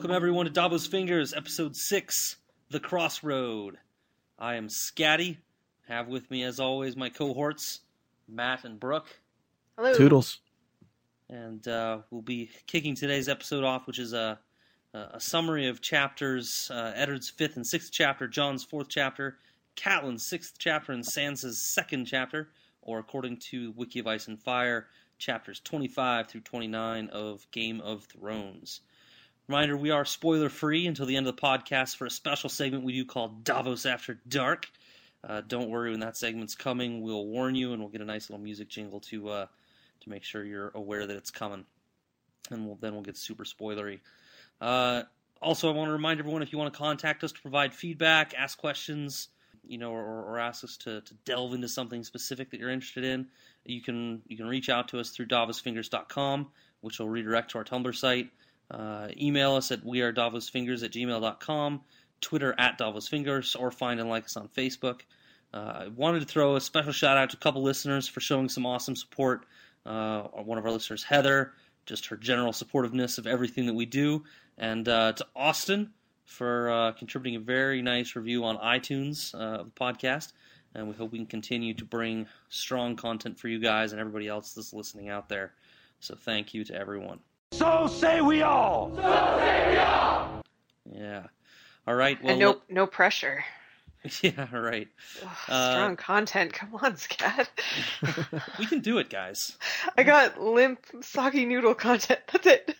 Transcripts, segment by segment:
welcome everyone to Davos Fingers, episode 6, The Crossroad. I am Scatty. Have with me, as always, my cohorts, Matt and Brooke. Hello. Toodles. And uh, we'll be kicking today's episode off, which is a, a summary of chapters uh, Eddard's fifth and sixth chapter, Jon's fourth chapter, Catelyn's sixth chapter, and Sansa's second chapter, or according to Wiki of Ice and Fire, chapters 25 through 29 of Game of Thrones. Reminder we are spoiler free until the end of the podcast for a special segment we do called Davos After Dark. Uh, don't worry when that segment's coming. We'll warn you, and we'll get a nice little music jingle to uh, to make sure you're aware that it's coming. And we'll, then we'll get super spoilery. Uh, also, I want to remind everyone if you want to contact us to provide feedback, ask questions, you know, or, or ask us to, to delve into something specific that you're interested in, you can you can reach out to us through davosfingers.com, which will redirect to our Tumblr site. Uh, email us at wearedavosfingers at gmail.com, Twitter at davosfingers, or find and like us on Facebook. Uh, I wanted to throw a special shout out to a couple listeners for showing some awesome support. Uh, one of our listeners, Heather, just her general supportiveness of everything that we do, and uh, to Austin for uh, contributing a very nice review on iTunes uh, of the podcast. And we hope we can continue to bring strong content for you guys and everybody else that's listening out there. So thank you to everyone. So say we all. Yeah. All right. Well, and no, no pressure. yeah. All right. Ugh, Uh, strong content. Come on, Scat. We can do it, guys. I got limp, soggy noodle content. That's it.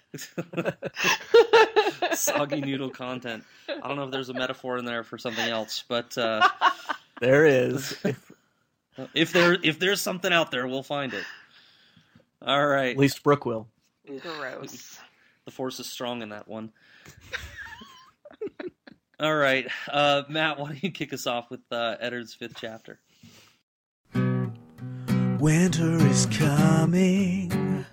Soggy noodle content. I don't know if there's a metaphor in there for something else, but uh, There is. If, if there if there's something out there, we'll find it. All right. at least Brooke will. Gross. The force is strong in that one. All right, uh, Matt, why don't you kick us off with uh, Eddard's fifth chapter? Winter is coming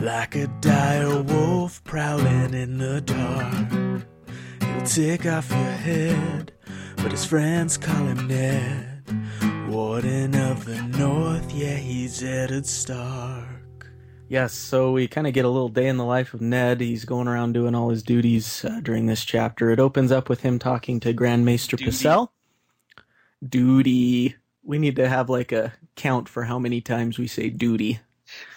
like a dire wolf prowling in the dark. He'll take off your head, but his friends call him Ned. Warden of the North, yeah, he's Eddard Stark. Yes, so we kind of get a little day in the life of Ned. He's going around doing all his duties uh, during this chapter. It opens up with him talking to Grand Maester Duty. Pycelle. Duty. We need to have like a count for how many times we say duty.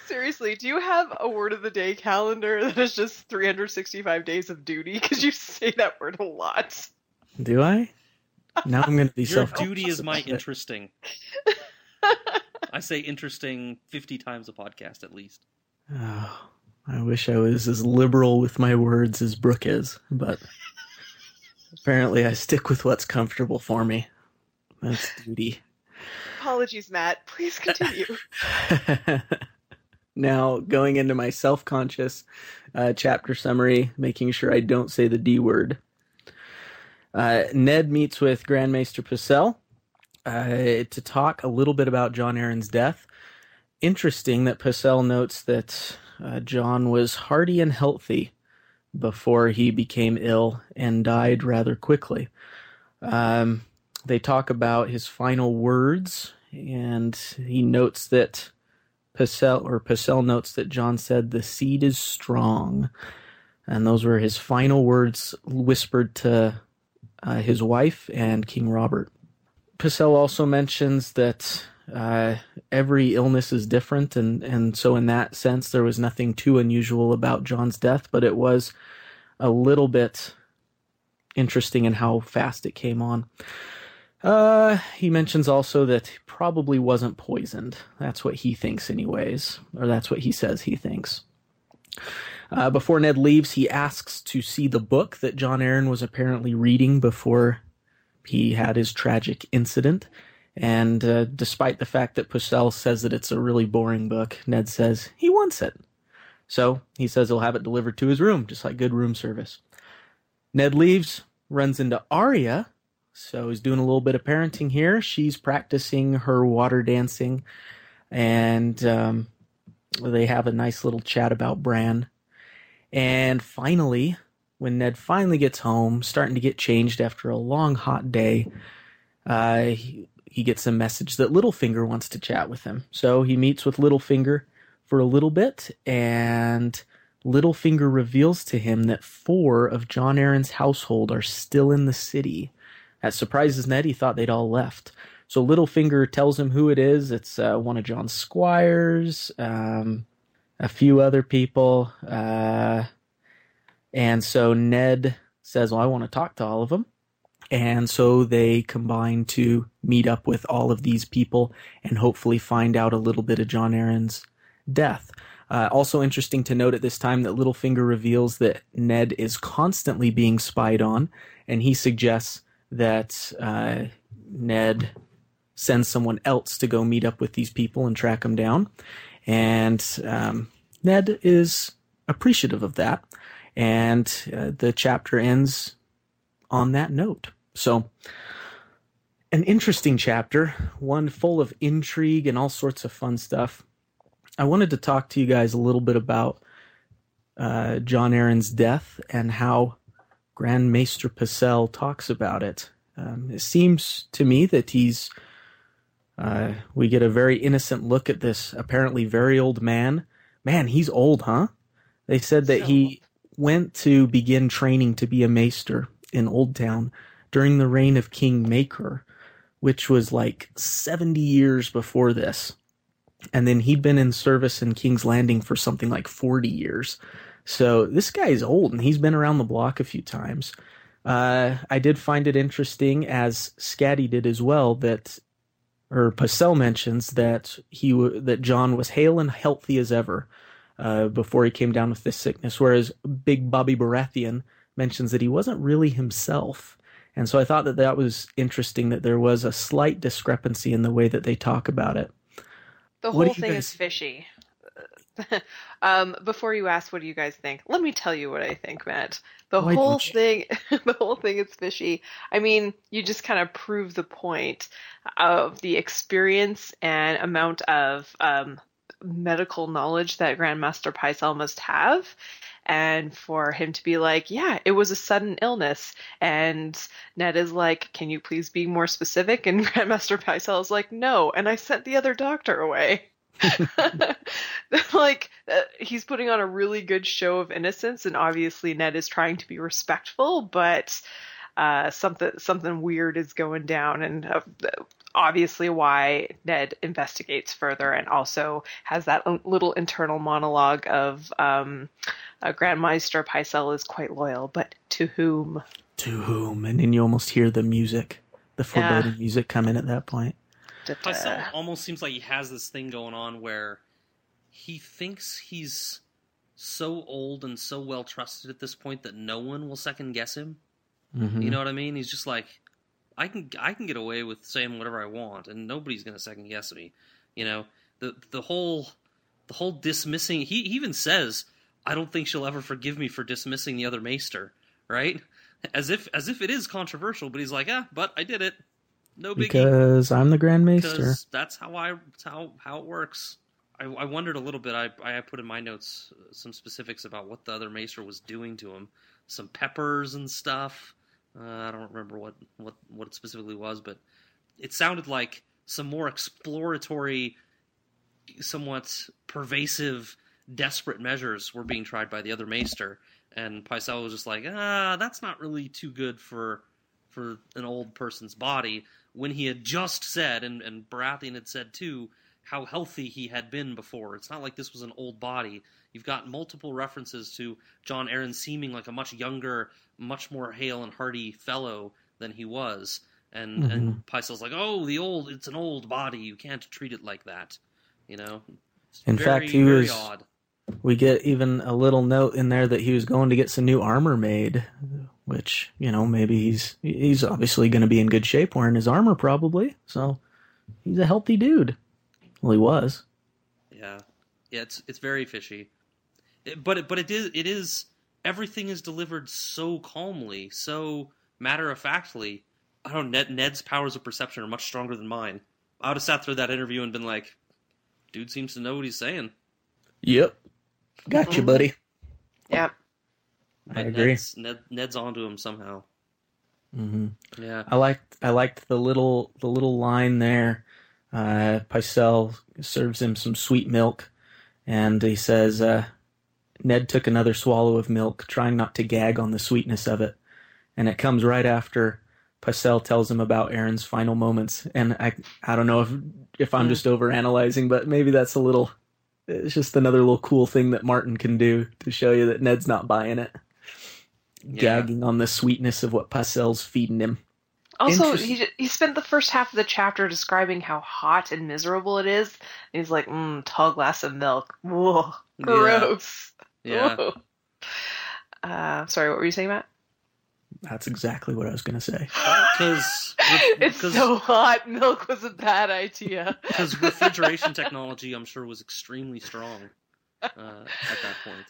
Seriously, do you have a word of the day calendar that is just 365 days of duty? Because you say that word a lot. Do I? Now I'm going to be Your self duty is my interesting. I say interesting 50 times a podcast at least. Oh, I wish I was as liberal with my words as Brooke is, but apparently I stick with what's comfortable for me. That's duty. Apologies, Matt. Please continue. now, going into my self conscious uh, chapter summary, making sure I don't say the D word. Uh, Ned meets with Grand Maester Pycelle uh, to talk a little bit about Jon Arryn's death. Interesting that Pycelle notes that uh, John was hearty and healthy before he became ill and died rather quickly. Um, they talk about his final words, and he notes that Pycelle or Pycelle notes that John said the seed is strong, and those were his final words whispered to uh, his wife and King Robert. Pycelle also mentions that uh, every illness is different, and and so in that sense, there was nothing too unusual about John's death, but it was a little bit interesting in how fast it came on. Uh, he mentions also that he probably wasn't poisoned. That's what he thinks, anyways, or that's what he says he thinks. Uh, before Ned leaves, he asks to see the book that Jon Arryn was apparently reading before he had his tragic incident. And uh, despite the fact that Pycelle says that it's a really boring book, Ned says he wants it. So he says he'll have it delivered to his room, just like good room service. Ned leaves, runs into Arya, so he's doing a little bit of parenting here. She's practicing her water dancing, and um, they have a nice little chat about Bran. And finally, when Ned finally gets home, starting to get changed after a long hot day, uh, he, he gets a message that Littlefinger wants to chat with him. So he meets with Littlefinger for a little bit, and Littlefinger reveals to him that four of Jon Arryn's household are still in the city. That surprises Ned. He thought they'd all left. So Littlefinger tells him who it is. It's uh, one of John's squires, um, a few other people. Uh, and so Ned says, Well, I want to talk to all of them. And so they combine to meet up with all of these people and hopefully find out a little bit of Jon Arryn's death. Uh, also interesting to note at this time that Littlefinger reveals that Ned is constantly being spied on, and he suggests that uh, Ned sends someone else to go meet up with these people and track them down. And um, Ned is appreciative of that. And uh, the chapter ends on that note. So, an interesting chapter, one full of intrigue and all sorts of fun stuff. I wanted to talk to you guys a little bit about uh, Jon Arryn's death and how Grand Maester Pycelle talks about it. Um, it seems to me that he's. Uh, we get a very innocent look at this apparently very old man. Man, he's old, huh? They said that So he went to begin training to be a maester in Old Town during the reign of King Maekar, which was like 70 years before this. And then he'd been in service in King's Landing for something like 40 years. So this guy's old and he's been around the block a few times. Uh, I did find it interesting, as Scatty did as well, that or Pycelle mentions that he w- that John was hale and healthy as ever uh, before he came down with this sickness, whereas Big Bobby Baratheon mentions that he wasn't really himself. And so I thought that that was interesting that there was a slight discrepancy in the way that they talk about it. The What whole thing guys- is fishy. um, before you ask, what do you guys think? Let me tell you what I think, Matt. The whole thing, the whole thing is fishy. I mean, you just kind of prove the point of the experience and amount of um, medical knowledge that Grand Maester Pycelle must have. And for him to be like, yeah, it was a sudden illness. And Ned is like, can you please be more specific? And Grand Maester Pycelle is like, no. And I sent the other doctor away. like uh, he's putting on a really good show of innocence and obviously Ned is trying to be respectful but uh, something something weird is going down and uh, obviously why Ned investigates further and also has that little internal monologue of um, uh, Grand Maester Pycelle is quite loyal but to whom To whom? And then you almost hear the music, the foreboding music come in at that point. Pycelle almost seems like he has this thing going on where he thinks he's so old and so well trusted at this point that no one will second guess him. Mhm. You know what I mean? He's just like, I can I can get away with saying whatever I want, and nobody's gonna second guess me. You know the the whole the whole dismissing. He, he even says, I don't think she'll ever forgive me for dismissing the other maester. Right? As if as if it is controversial, but he's like, ah, but I did it. No biggie. because I'm the Grand Maester. that's how I that's how how it works. I, I wondered a little bit. I I put in my notes uh, some specifics about what the other maester was doing to him, some peppers and stuff. Uh, I don't remember what what what it specifically was, but it sounded like some more exploratory, somewhat pervasive, desperate measures were being tried by the other maester. And Pycelle was just like, ah, that's not really too good for for an old person's body when he had just said, and, and Baratheon had said too, how healthy he had been before. It's not like this was an old body. You've got multiple references to Jon Arryn seeming like a much younger, much more hale and hearty fellow than he was. And and mm-hmm. Pycelle's like, oh, the old, it's an old body. You can't treat it like that. You know. It's In very, fact, he very was- odd. We get even a little note in there that he was going to get some new armor made, which you know maybe he's he's obviously going to be in good shape wearing his armor probably. So he's a healthy dude. Well, he was. Yeah, yeah, it's it's very fishy, but it, but it is it is everything is delivered so calmly, so matter of factly. I don't know. Ned, Ned's powers of perception are much stronger than mine. I would have sat through that interview and been like, "Dude seems to know what he's saying." Yep. Got you, buddy. yeah I agree. Ned's, Ned, Ned's onto him somehow. hmm Yeah, I liked I liked the little the little line there. Uh, Pycelle serves him some sweet milk, and he says, uh, Ned took another swallow of milk, trying not to gag on the sweetness of it. And it comes right after Pycelle tells him about Arryn's final moments. And I I don't know if if I'm Hmm. just over analyzing, but maybe that's a little it's just another little cool thing that Martin can do to show you that Ned's not buying it. Yeah. Gagging on the sweetness of what Pycelle's feeding him. Also, he he spent the first half of the chapter describing how hot and miserable it is. And he's like, mm, tall glass of milk. Whoa, gross. Yeah. Whoa. Uh, sorry, what were you saying, Matt? That's exactly what I was gonna say. Because It's so hot. Milk was a bad idea. because refrigeration technology, I'm sure, was extremely strong uh, at that point.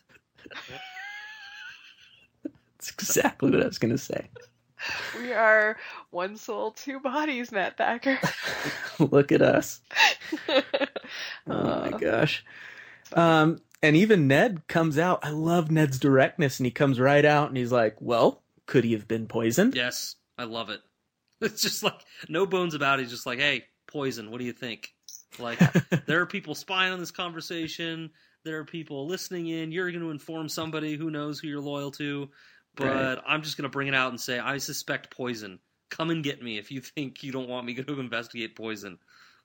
That's exactly what I was gonna say. we are one soul, two bodies, Matt Thacker. Look at us. Oh my Uh, gosh. Um, and even Ned comes out. I love Ned's directness, and he comes right out and he's like, "Well, could he have been poisoned?" Yes, I love it. It's just like no bones about it. He's just like, hey, poison. What do you think? Like there are people spying on this conversation. There are people listening in. You're going to inform somebody who knows who you're loyal to. But Right. I'm just going to bring it out and say, I suspect poison. Come and get me if you think you don't want me to investigate poison.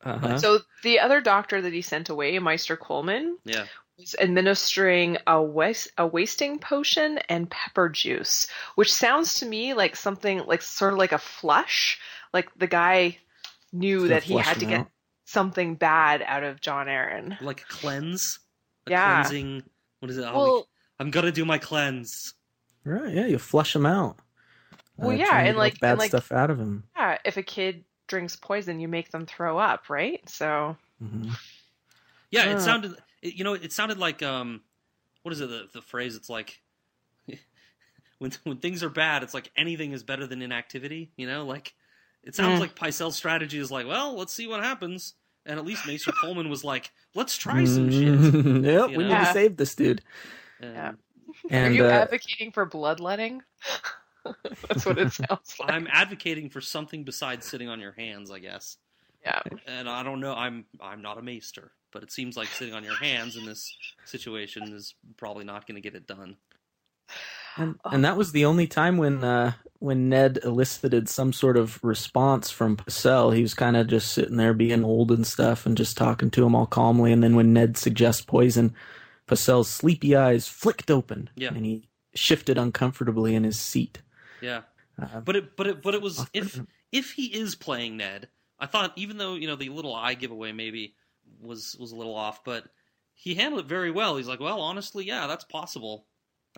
Uh-huh. So the other doctor that he sent away, Maester Colemon, Yeah. Was administering a waste, a wasting potion and pepper juice, which sounds to me like something like sort of like a flush. Like the guy knew Gonna that he had to him get out. something bad out of Jon Arryn. Like a cleanse. A Yeah. cleansing. What is it? I'll Well, be- I'm going to do my cleanse. Right? Yeah, you flush him out. Well, yeah, and get all like- the bad and like- stuff out of him. yeah, if a kid drinks poison, you make them throw up, right? So hmm Yeah, it Uh. sounded. It, you know, it sounded like um, what is it? The, the phrase? It's like when when things are bad, it's like anything is better than inactivity. You know, like it sounds Mm. like Pycelle's strategy is like, well, let's see what happens. And at least Mason Coleman was like, let's try some shit. yep, you we know? need to save this dude. And Yeah. Are And you uh, advocating for bloodletting? That's what it sounds like. I'm advocating for something besides sitting on your hands, I guess. yeah. And I don't know. I'm I'm not a maester, but it seems like sitting on your hands in this situation is probably not going to get it done. And, and that was the only time when uh, when Ned elicited some sort of response from Pycelle. He was kind of just sitting there being old and stuff and just talking to him all calmly. And then when Ned suggests poison, Pycelle's sleepy eyes flicked open Yeah. and he shifted uncomfortably in his seat. Yeah. Uh, But it, but it, but it was awkward. if if he is playing Ned, I thought even though you know the little eye giveaway maybe was was a little off, but he handled it very well. He's like, well, honestly, yeah, that's possible.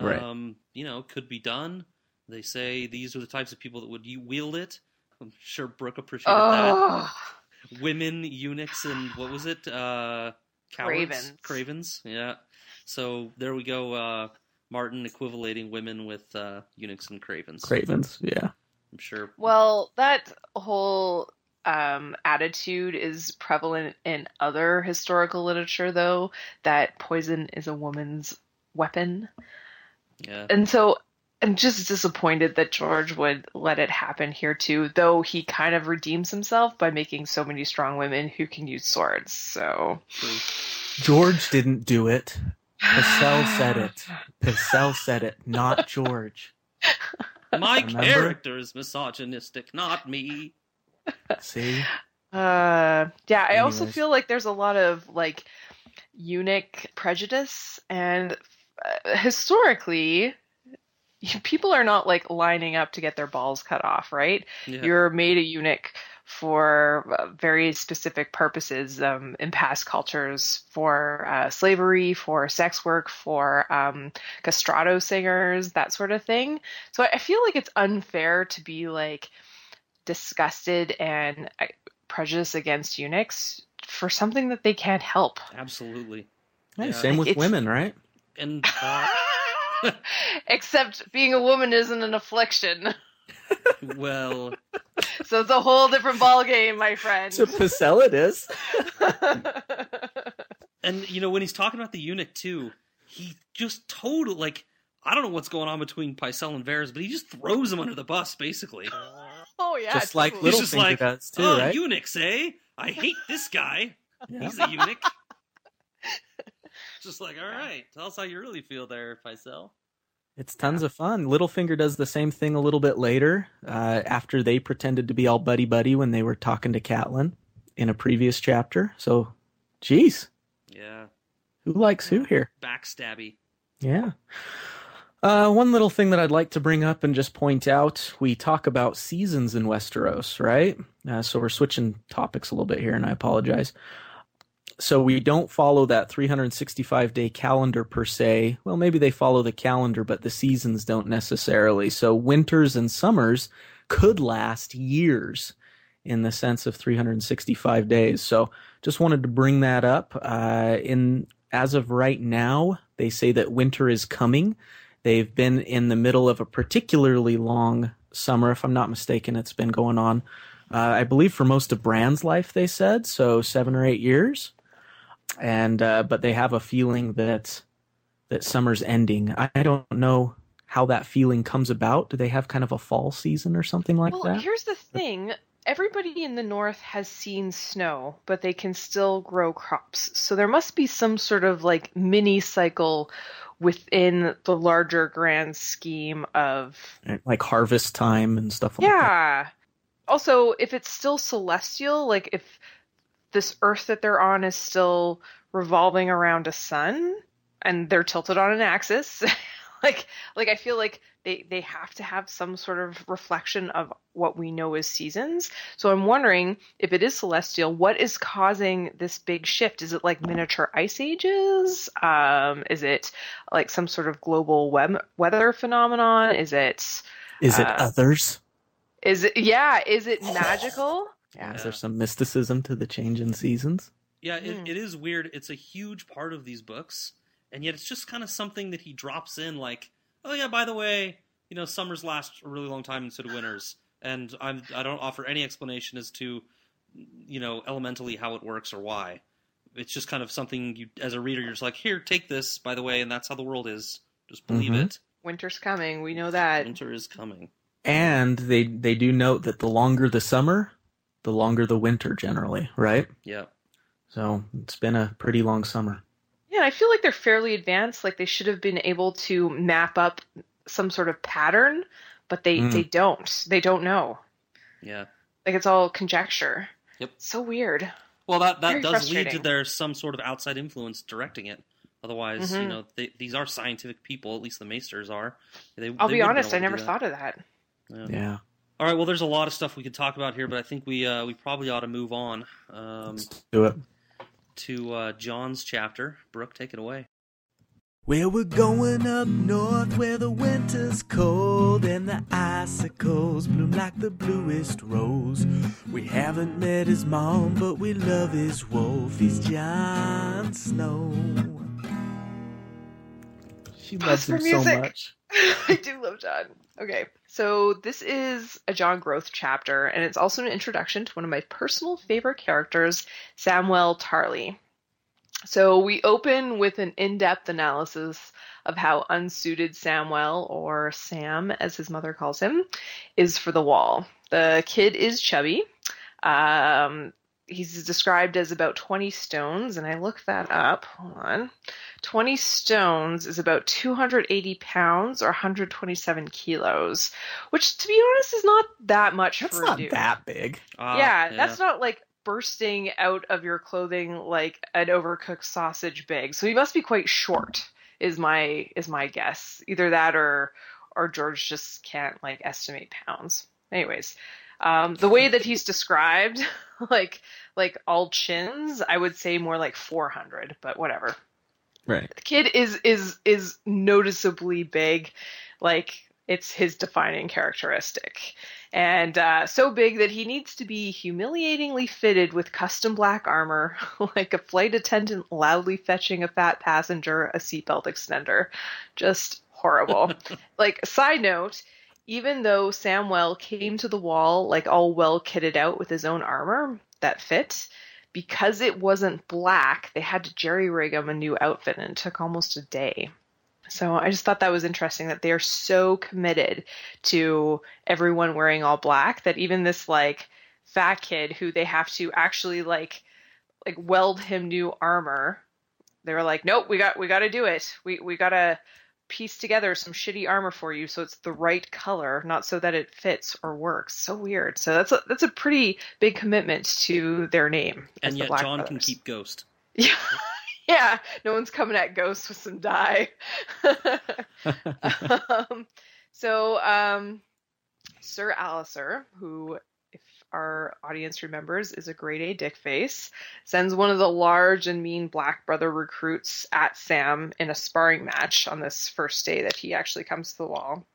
Right. Um, you know, could be done. They say these are the types of people that would wield it. I'm sure Brooke appreciated Oh, that. Women, eunuchs, and what was it? Uh, cowards? Cravens. Cravens. Yeah. So there we go. Uh, Martin equivalating women with uh, eunuchs and cravens. Cravens, yeah. I'm sure. well, that whole um, attitude is prevalent in other historical literature, though, that poison is a woman's weapon. Yeah. And so I'm just disappointed that George would let it happen here, too, though he kind of redeems himself by making so many strong women who can use swords. So. George didn't do it. Pycelle said it. Pycelle said it, not George. My Remember? character is misogynistic, not me. See? Uh, yeah, I also feel like there's a lot of like eunuch prejudice, and uh, historically, people are not like lining up to get their balls cut off, right? Yeah. You're made a eunuch for uh, very specific purposes um, in past cultures for uh, slavery, for sex work, for um, castrato singers, that sort of thing. So I feel like it's unfair to be like disgusted and uh, prejudiced against eunuchs for something that they can't help. Absolutely. Hey, Yeah. same with It's- women, right? And uh, Except being a woman isn't an affliction. well, So it's a whole different ballgame, my friend. To Pycelle it is. and you know when he's talking about the eunuch too, he just totally like I don't know what's going on between Pycelle and Varys, but he just throws him under the bus basically. Oh yeah, Just like totally. He's Littlefinger just like, does too, oh, right? eunuchs, eh? I hate this guy. Yeah. He's a eunuch. Just like, all right, tell us how you really feel there, Pycelle. It's tons of fun. Littlefinger does the same thing a little bit later, uh, after they pretended to be all buddy buddy when they were talking to Catelyn in a previous chapter. So, geez, Yeah, who likes who here? backstabby. Yeah. Uh, one little thing that I'd like to bring up and just point out we talk about seasons in Westeros, right? Uh, so we're switching topics a little bit here, and I apologize. So we don't follow that 365 day calendar per se. Well, maybe they follow the calendar, but the seasons don't necessarily. So winters and summers could last years in the sense of 365 days. So just wanted to bring that up. Uh, in as of right now, they say that winter is coming. They've been in the middle of a particularly long summer, if I'm not mistaken. It's been going on, uh, I believe, for most of Bran's life. They said so, seven or eight years. And uh, but they have a feeling that that summer's ending. I, don't know how that feeling comes about. Do they have kind of a fall season or something like well, that? Well, here's the thing. Everybody in the north has seen snow, but they can still grow crops. So there must be some sort of like mini cycle within the larger grand scheme of Like harvest time and stuff like that. yeah. Also, if it's still celestial, like if this Earth that they're on is still revolving around a sun and they're tilted on an axis, like like I feel like they they have to have some sort of reflection of what we know as seasons. So I'm wondering if it is celestial, what is causing this big shift? Is it like miniature ice ages? Um, is it like some sort of global web- weather phenomenon? Is it Is it Uh, others? is it yeah, is it magical? Yeah, is there some mysticism to the change in seasons? Yeah, it, Hmm. it is weird. It's a huge part of these books, and yet it's just kind of something that he drops in, like, oh yeah, by the way, you know, summers last a really long time instead of winters, and I'm I don't offer any explanation as to, you know, elementally how it works or why. It's just kind of something you, as a reader, you're just like, here, take this, by the way, and that's how the world is. Just believe Mhm. it. Winter's coming, we know that. Winter is coming. And they they do note that the longer the summer, the longer the winter generally, right? Yeah. So it's been a pretty long summer. Yeah, I feel like they're fairly advanced. Like they should have been able to map up some sort of pattern, but they Mm. they don't. They don't know. Yeah. Like it's all conjecture. Yep. So weird. Well, that that Very does lead to frustrating. there's some sort of outside influence directing it. Otherwise, you Mhm. know, they, these are scientific people. At least the Maesters are. They, I'll they be honest, I never thought of that. Yeah. Yeah. All right. Well, there's a lot of stuff we could talk about here, but I think we uh, we probably ought to move on um, Let's do it. To uh, John's chapter. Brooke, take it away. Where we're going up north where the winter's cold and the icicles bloom like the bluest rose. We haven't met his mom, but we love his wolf. He's Jon Snow. She Pause loves for him so music. much. I do love John. Okay, so this is a John Growth chapter, and it's also an introduction to one of my personal favorite characters, Samwell Tarly. So we open with an in-depth analysis of how unsuited Samuel, or Sam as his mother calls him, is for the wall. The kid is chubby. Um, he's described as about 20 stones, and I looked that up. Hold on. 20 stones is about 280 pounds or 127 kilos, which, to be honest, is not that much That's for a not dude. that big. Uh, yeah, that's not like bursting out of your clothing like an overcooked sausage big. So he must be quite short. Is my is my guess. Either that or or George just can't like estimate pounds. Anyways, um, the way that he's described, like like all chins, I would say more like 400, but whatever. Right. the kid is is is noticeably big. Like it's his defining characteristic. And uh, so big that he needs to be humiliatingly fitted with custom black armor like a flight attendant loudly fetching a fat passenger a seatbelt extender. Just horrible. Like side note even though samwell came to the wall like all well kitted out with his own armor that fit because it wasn't black, they had to jerry rig him a new outfit and it took almost a day. So I just thought that was interesting that they are so committed to everyone wearing all black that even this like fat kid who they have to actually like like weld him new armor they were like, nope, we got we got to do it. We we got to piece together some shitty armor for you so it's the right color, not so that it fits or works. So weird. So that's a, that's a pretty big commitment to their name. and yet John can keep Ghost. Yeah. Yeah, no one's coming at Ghost with some dye. um, so, um, Sir Alistair, who, our audience remembers, is a grade A dick face, sends one of the large and mean Black Brother recruits at Sam in a sparring match on this first day that he actually comes to the wall.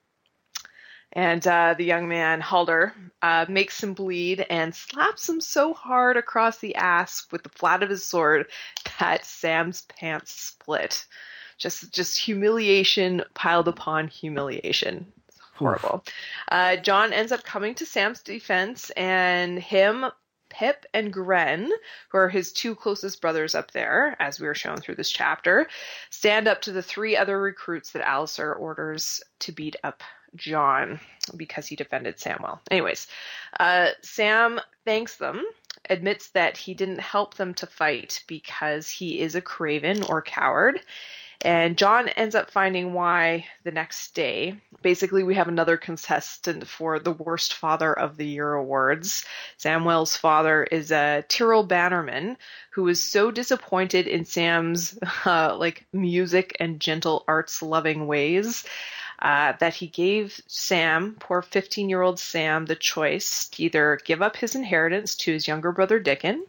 And uh, the young man, Halder, uh, makes him bleed and slaps him so hard across the ass with the flat of his sword that Sam's pants split. Just, just humiliation piled upon humiliation. Horrible. Uh, John ends up coming to Sam's defense, and him, Pip, and Grenn, who are his two closest brothers up there, as we are shown through this chapter, stand up to the three other recruits that Alliser orders to beat up John because he defended Sam well. Anyways, uh, Sam thanks them, admits that he didn't help them to fight because he is a craven or coward. And John ends up finding why the next day. Basically, we have another contestant for the Worst Father of the Year awards. Samwell's father is a Tyrell Bannerman who was so disappointed in Sam's uh, like music and gentle arts loving ways uh, that he gave Sam, poor 15 year old Sam, the choice to either give up his inheritance to his younger brother Dickon,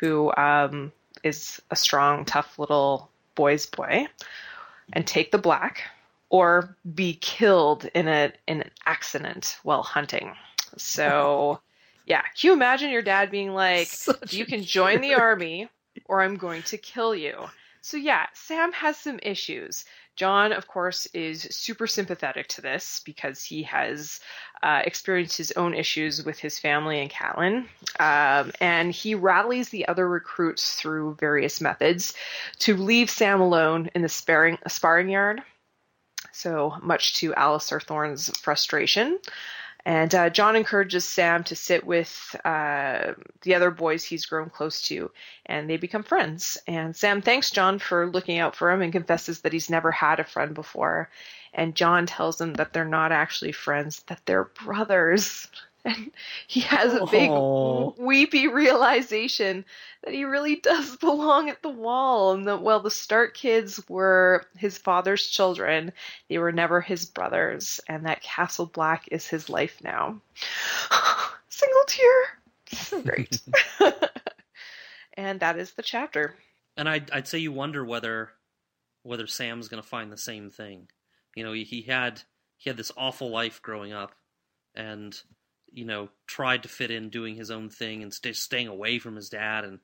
who um, is a strong, tough little boy's boy, and take the black, or be killed in a in an accident while hunting. So, yeah, can you imagine your dad being like, Such "You can join the army, or I'm going to kill you." So yeah, Sam has some issues. John, of course, is super sympathetic to this because he has uh, experienced his own issues with his family and Catelyn. Um, and he rallies the other recruits through various methods to leave Sam alone in the sparring, sparring yard. So much to Alliser Thorne's frustration. And uh, John encourages Sam to sit with uh, the other boys he's grown close to, and they become friends. And Sam thanks John for looking out for him and confesses that he's never had a friend before. And John tells him that they're not actually friends, that they're brothers. And he has a big Aw. weepy realization that he really does belong at the wall, and that while the Stark kids were his father's children, they were never his brothers, and that Castle Black is his life now. Single tear. So great. and that is the chapter. And I'd, I'd say you wonder whether whether Sam's going to find the same thing. You know, he, he had he had this awful life growing up, and you know tried to fit in doing his own thing and stay, staying away from his dad and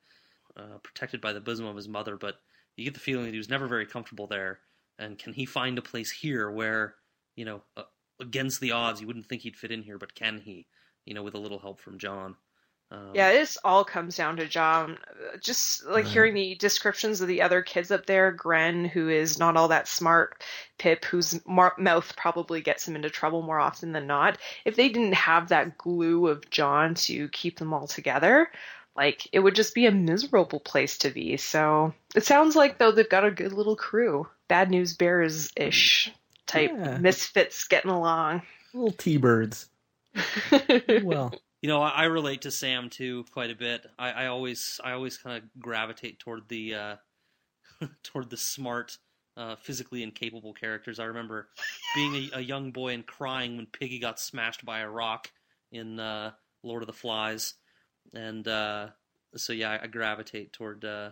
uh, protected by the bosom of his mother. But you get the feeling that he was never very comfortable there. And can he find a place here where you know uh, against the odds you wouldn't think he'd fit in here, but can he? You know, with a little help from John. Um, Yeah, this all comes down to John. Just like Right. hearing the descriptions of the other kids up there, Grenn, who is not all that smart, Pip, whose mouth probably gets him into trouble more often than not. If they didn't have that glue of John to keep them all together, like it would just be a miserable place to be. So it sounds like though they've got a good little crew, bad news bears ish type Yeah. misfits getting along. Little T-birds. Well, You know, I, I relate to Sam too quite a bit. I, I always, I always kind of gravitate toward the, uh, toward the smart, uh, physically incapable characters. I remember being a, a young boy and crying when Piggy got smashed by a rock in uh, Lord of the Flies, and uh, so yeah, I, gravitate toward uh,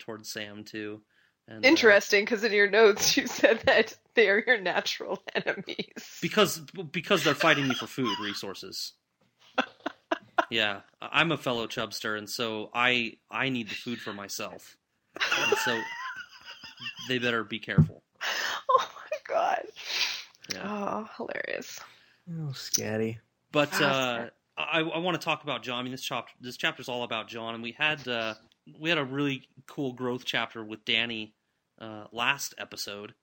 toward Sam too. And, uh, Interesting, because in your notes you said that they are your natural enemies. because because they're fighting me for food resources. Yeah, I- I'm a fellow chubster, and so I I need the food for myself. And so they better be careful. oh my god. Yeah. Oh, hilarious. oh, scatty. But uh, I, I want to talk about John. I mean, this chapter this chapter is all about John, and we had uh, we had a really cool growth chapter with Dany uh, last episode,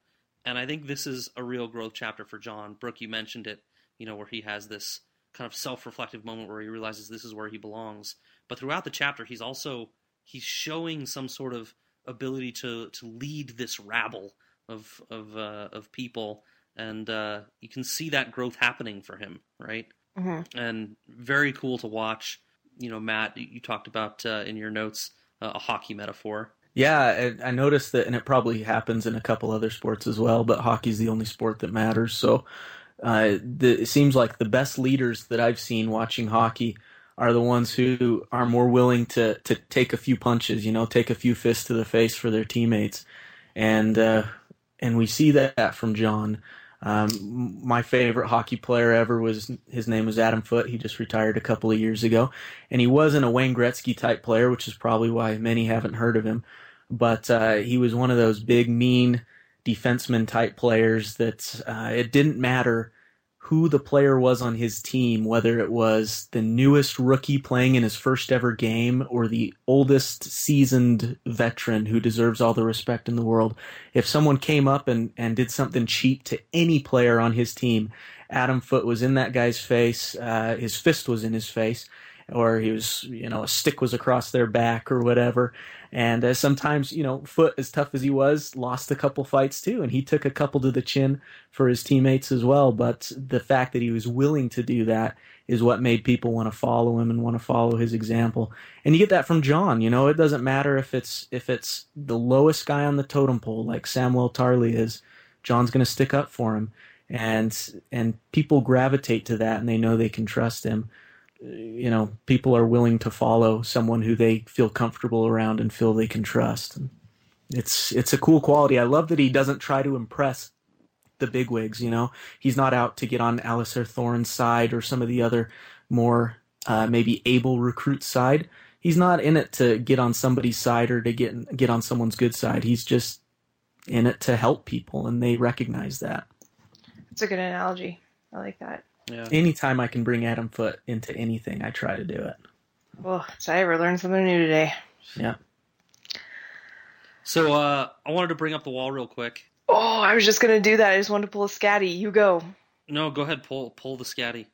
and I think this is a real growth chapter for John. Brooke, you mentioned it, you know, where he has this kind of self-reflective moment where he realizes this is where he belongs. But throughout the chapter, he's also he's showing some sort of ability to to lead this rabble of of uh, of people, and uh, you can see that growth happening for him, right? Mm-hmm. And very cool to watch. You know, Matt, you talked about uh, in your notes uh, a hockey metaphor. Yeah, I, I noticed that, and it probably happens in a couple other sports as well. But hockey's the only sport that matters. So uh, the, it seems like the best leaders that I've seen watching hockey are the ones who are more willing to to take a few punches, you know, take a few fists to the face for their teammates, and uh, and we see that from John. Um, my favorite hockey player ever was his name was Adam Foote. He just retired a couple of years ago, and he wasn't a Wayne Gretzky type player, which is probably why many haven't heard of him. But uh, he was one of those big, mean defenseman type players that uh, it didn't matter who the player was on his team, whether it was the newest rookie playing in his first ever game or the oldest seasoned veteran who deserves all the respect in the world. If someone came up and, and did something cheap to any player on his team, Adam Foote was in that guy's face, uh, his fist was in his face, or he was, you know, a stick was across their back or whatever. And uh, sometimes, you know, Foote, as tough as he was, lost a couple fights too, and he took a couple to the chin for his teammates as well. But the fact that he was willing to do that is what made people want to follow him and want to follow his example. And you get that from John. You know, it doesn't matter if it's if it's the lowest guy on the totem pole, like Samwell Tarly is. John's going to stick up for him, and and people gravitate to that, and they know they can trust him you know, people are willing to follow someone who they feel comfortable around and feel they can trust. It's it's a cool quality. I love that he doesn't try to impress the bigwigs. You know, he's not out to get on Alliser Thorne's side or some of the other more uh, maybe able recruit side. He's not in it to get on somebody's side or to get get on someone's good side. He's just in it to help people, and they recognize that. It's a good analogy. I like that. Yeah. Anytime I can bring Adam Foote into anything, I try to do it. Well, so I ever learned something new today. Yeah. So uh, I wanted to bring up the wall real quick. Oh, I was just gonna do that. I just wanted to pull a scatty. You go. No, go ahead, pull pull the scatty.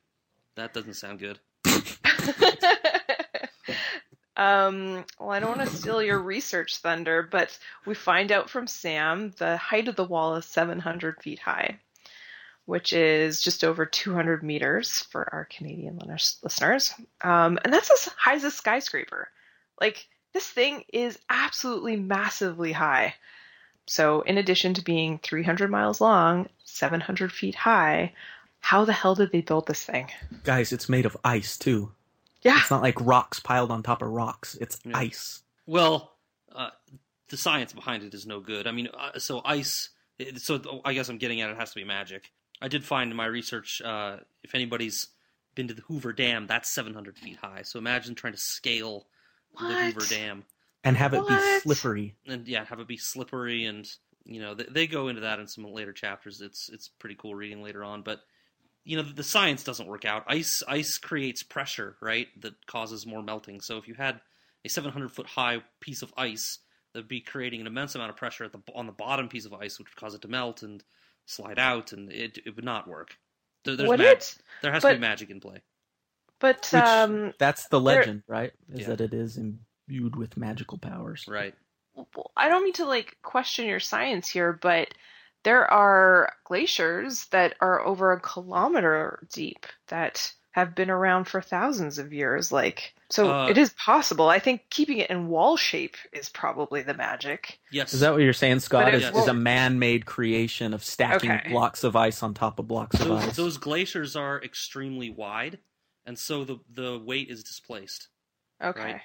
That doesn't sound good. um, well, I don't want to steal your research thunder, but we find out from Sam the height of the wall is 700 feet high, which is just over 200 meters for our Canadian listeners. Um, and that's as high as a skyscraper. Like, this thing is absolutely massively high. So, in addition to being 300 miles long, 700 feet high, how the hell did they build this thing? Guys, it's made of ice too. Yeah. It's not like rocks piled on top of rocks. It's Yeah. ice. Well, uh, the science behind it is no good. I mean, uh, so ice. So I guess I'm getting at it has to be magic. I did find in my research, uh, if anybody's been to the Hoover Dam, that's 700 feet high. So imagine trying to scale the Hoover Dam. And have it be slippery. and yeah, have it be slippery and you know they, they go into that in some later chapters. It's it's pretty cool reading later on, but you know the, the science doesn't work out. Ice ice creates pressure, right? That causes more melting. So if you had a 700 foot high piece of ice, that'd be creating an immense amount of pressure at the on the bottom piece of ice, which would cause it to melt and slide out, and it it would not work. There, there's Would mag- it? there has to be magic in play. But Which- um, That's the there- legend, right? Is Yeah. that it is imbued with magical powers. Right. I don't mean to like question your science here, but there are glaciers that are over a kilometer deep that have been around for thousands of years. Like, so Uh, it is possible. I think keeping it in wall shape is probably the magic. Yes. Is that what you're saying, Scott? But Is, a man-made creation of stacking Okay. blocks of ice on top of blocks of ice? those glaciers are extremely wide, and so the the weight is displaced. Okay. Right.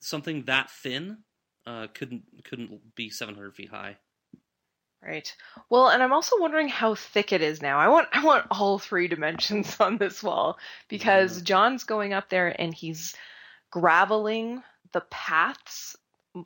Something that thin uh, couldn't couldn't be 700 feet high. Right. Well, and I'm also wondering how thick it is now. I want I want all three dimensions on this wall because Yeah. John's going up there and he's graveling the paths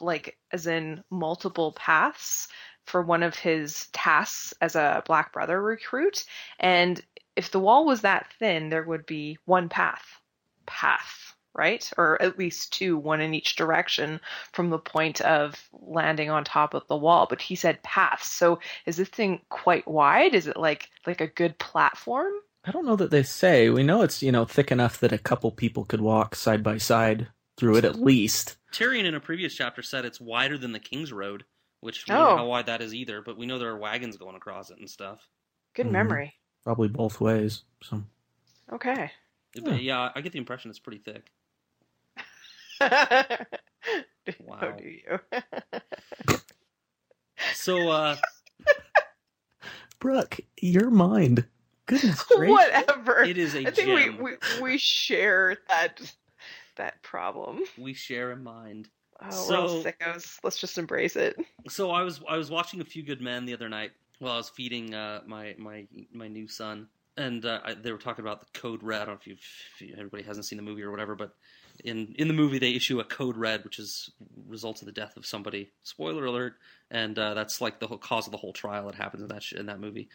like as in multiple paths for one of his tasks as a Black Brother recruit and if the wall was that thin there would be one path path right or at least two one in each direction from the point of landing on top of the wall but he said paths so is this thing quite wide is it like like a good platform I don't know that they say. We know it's you know thick enough that a couple people could walk side by side through it at least. Tyrion in a previous chapter said it's wider than the King's Road, which we Oh. don't know how wide that is either, but we know there are wagons going across it and stuff. Good Mhm. memory. Probably both ways. So Okay. But yeah, I get the impression it's pretty thick. How Wow. do you? So uh Brooke, your mind. Goodness gracious. Whatever. it is a I think we, gem. we we share that that problem. we share a mind. Oh, So- we're all sickos. Let's just embrace it. So I was I was watching A Few Good Men the other night while I was feeding uh, my my my new son, and uh, I, they were talking about the code red. I don't know if, you've, if you, everybody hasn't seen the movie or whatever, but in in the movie they issue a code red, which is results in the death of somebody. Spoiler alert! And uh, that's like the whole cause of the whole trial that happens in that sh- in that movie.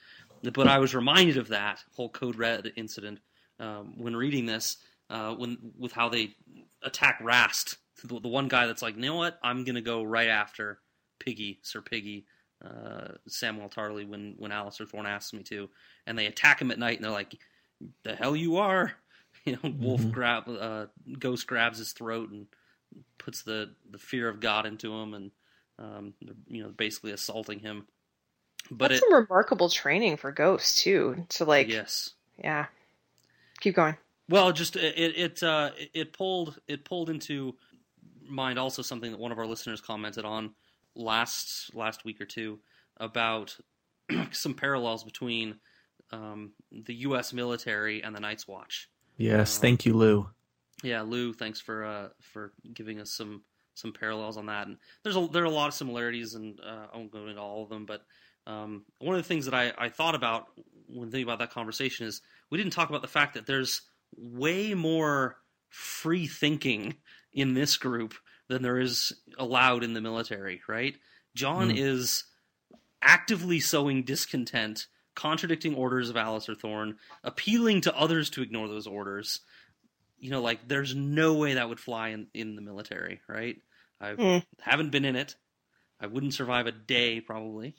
But I was reminded of that whole code red incident um, when reading this, uh, when with how they attack Rast, the, the one guy that's like, you know what, I'm gonna go right after Piggy, Sir Piggy, uh, Samwell Tarly when when Alliser Thorne asks me to, and they attack him at night, and they're like, "The hell you are!" You know, Wolf Mhm. grab uh, Ghost grabs his throat and puts the the fear of God into him, and um, you know, basically assaulting him. But That's it, some remarkable training for ghosts too. To like, yes, yeah. Keep going. Well, just it it uh, it pulled it pulled into mind also something that one of our listeners commented on last last week or two about some parallels between um, the U.S. military and the Night's Watch. Yes, thank you, Lou. Yeah, Lou, thanks for uh, for giving us some some parallels on that. And there's a there are a lot of similarities, and uh, I won't go into all of them. But um, one of the things that I, I thought about when thinking about that conversation is we didn't talk about the fact that there's way more free thinking in this group than there is allowed in the military. Right? Jon Mm. is actively sowing discontent, contradicting orders of Alliser Thorne, appealing to others to ignore those orders you know, like there's no way that would fly in, in the military, right? I Mm. haven't been in it. I wouldn't survive a day probably,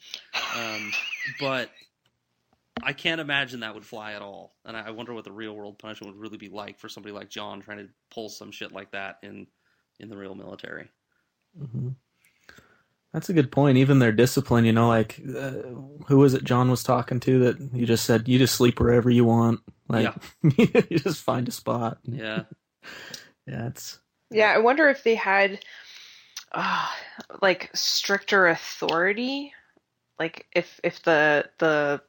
um, but I can't imagine that would fly at all. And I I wonder what the real world punishment would really be like for somebody like Jon trying to pull some shit like that in in the real military. hmm That's a good point. Even their discipline, you know, like uh, who was it Jon was talking to that you just said you just sleep wherever you want, like you just find a spot. Yeah, yeah, it's Yeah, I wonder if they had uh, like stricter authority, like if if the the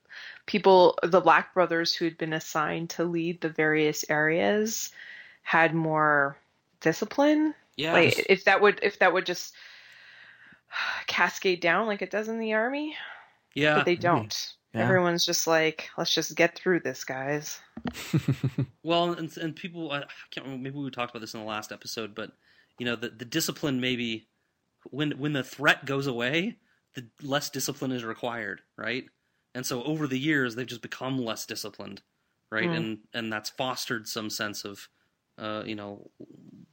people the Black brothers who had been assigned to lead the various areas had more discipline. yeah. Like if that would if that would just cascade down like it does in the army, yeah. but they don't. Yeah. Everyone's just like, let's just get through this, guys. Well, and and people, I can't remember. Maybe we talked about this in the last episode, but you know, the the discipline maybe when when the threat goes away, the less discipline is required, right? And so over the years, they've just become less disciplined, right? Mm. And and that's fostered some sense of, uh, you know,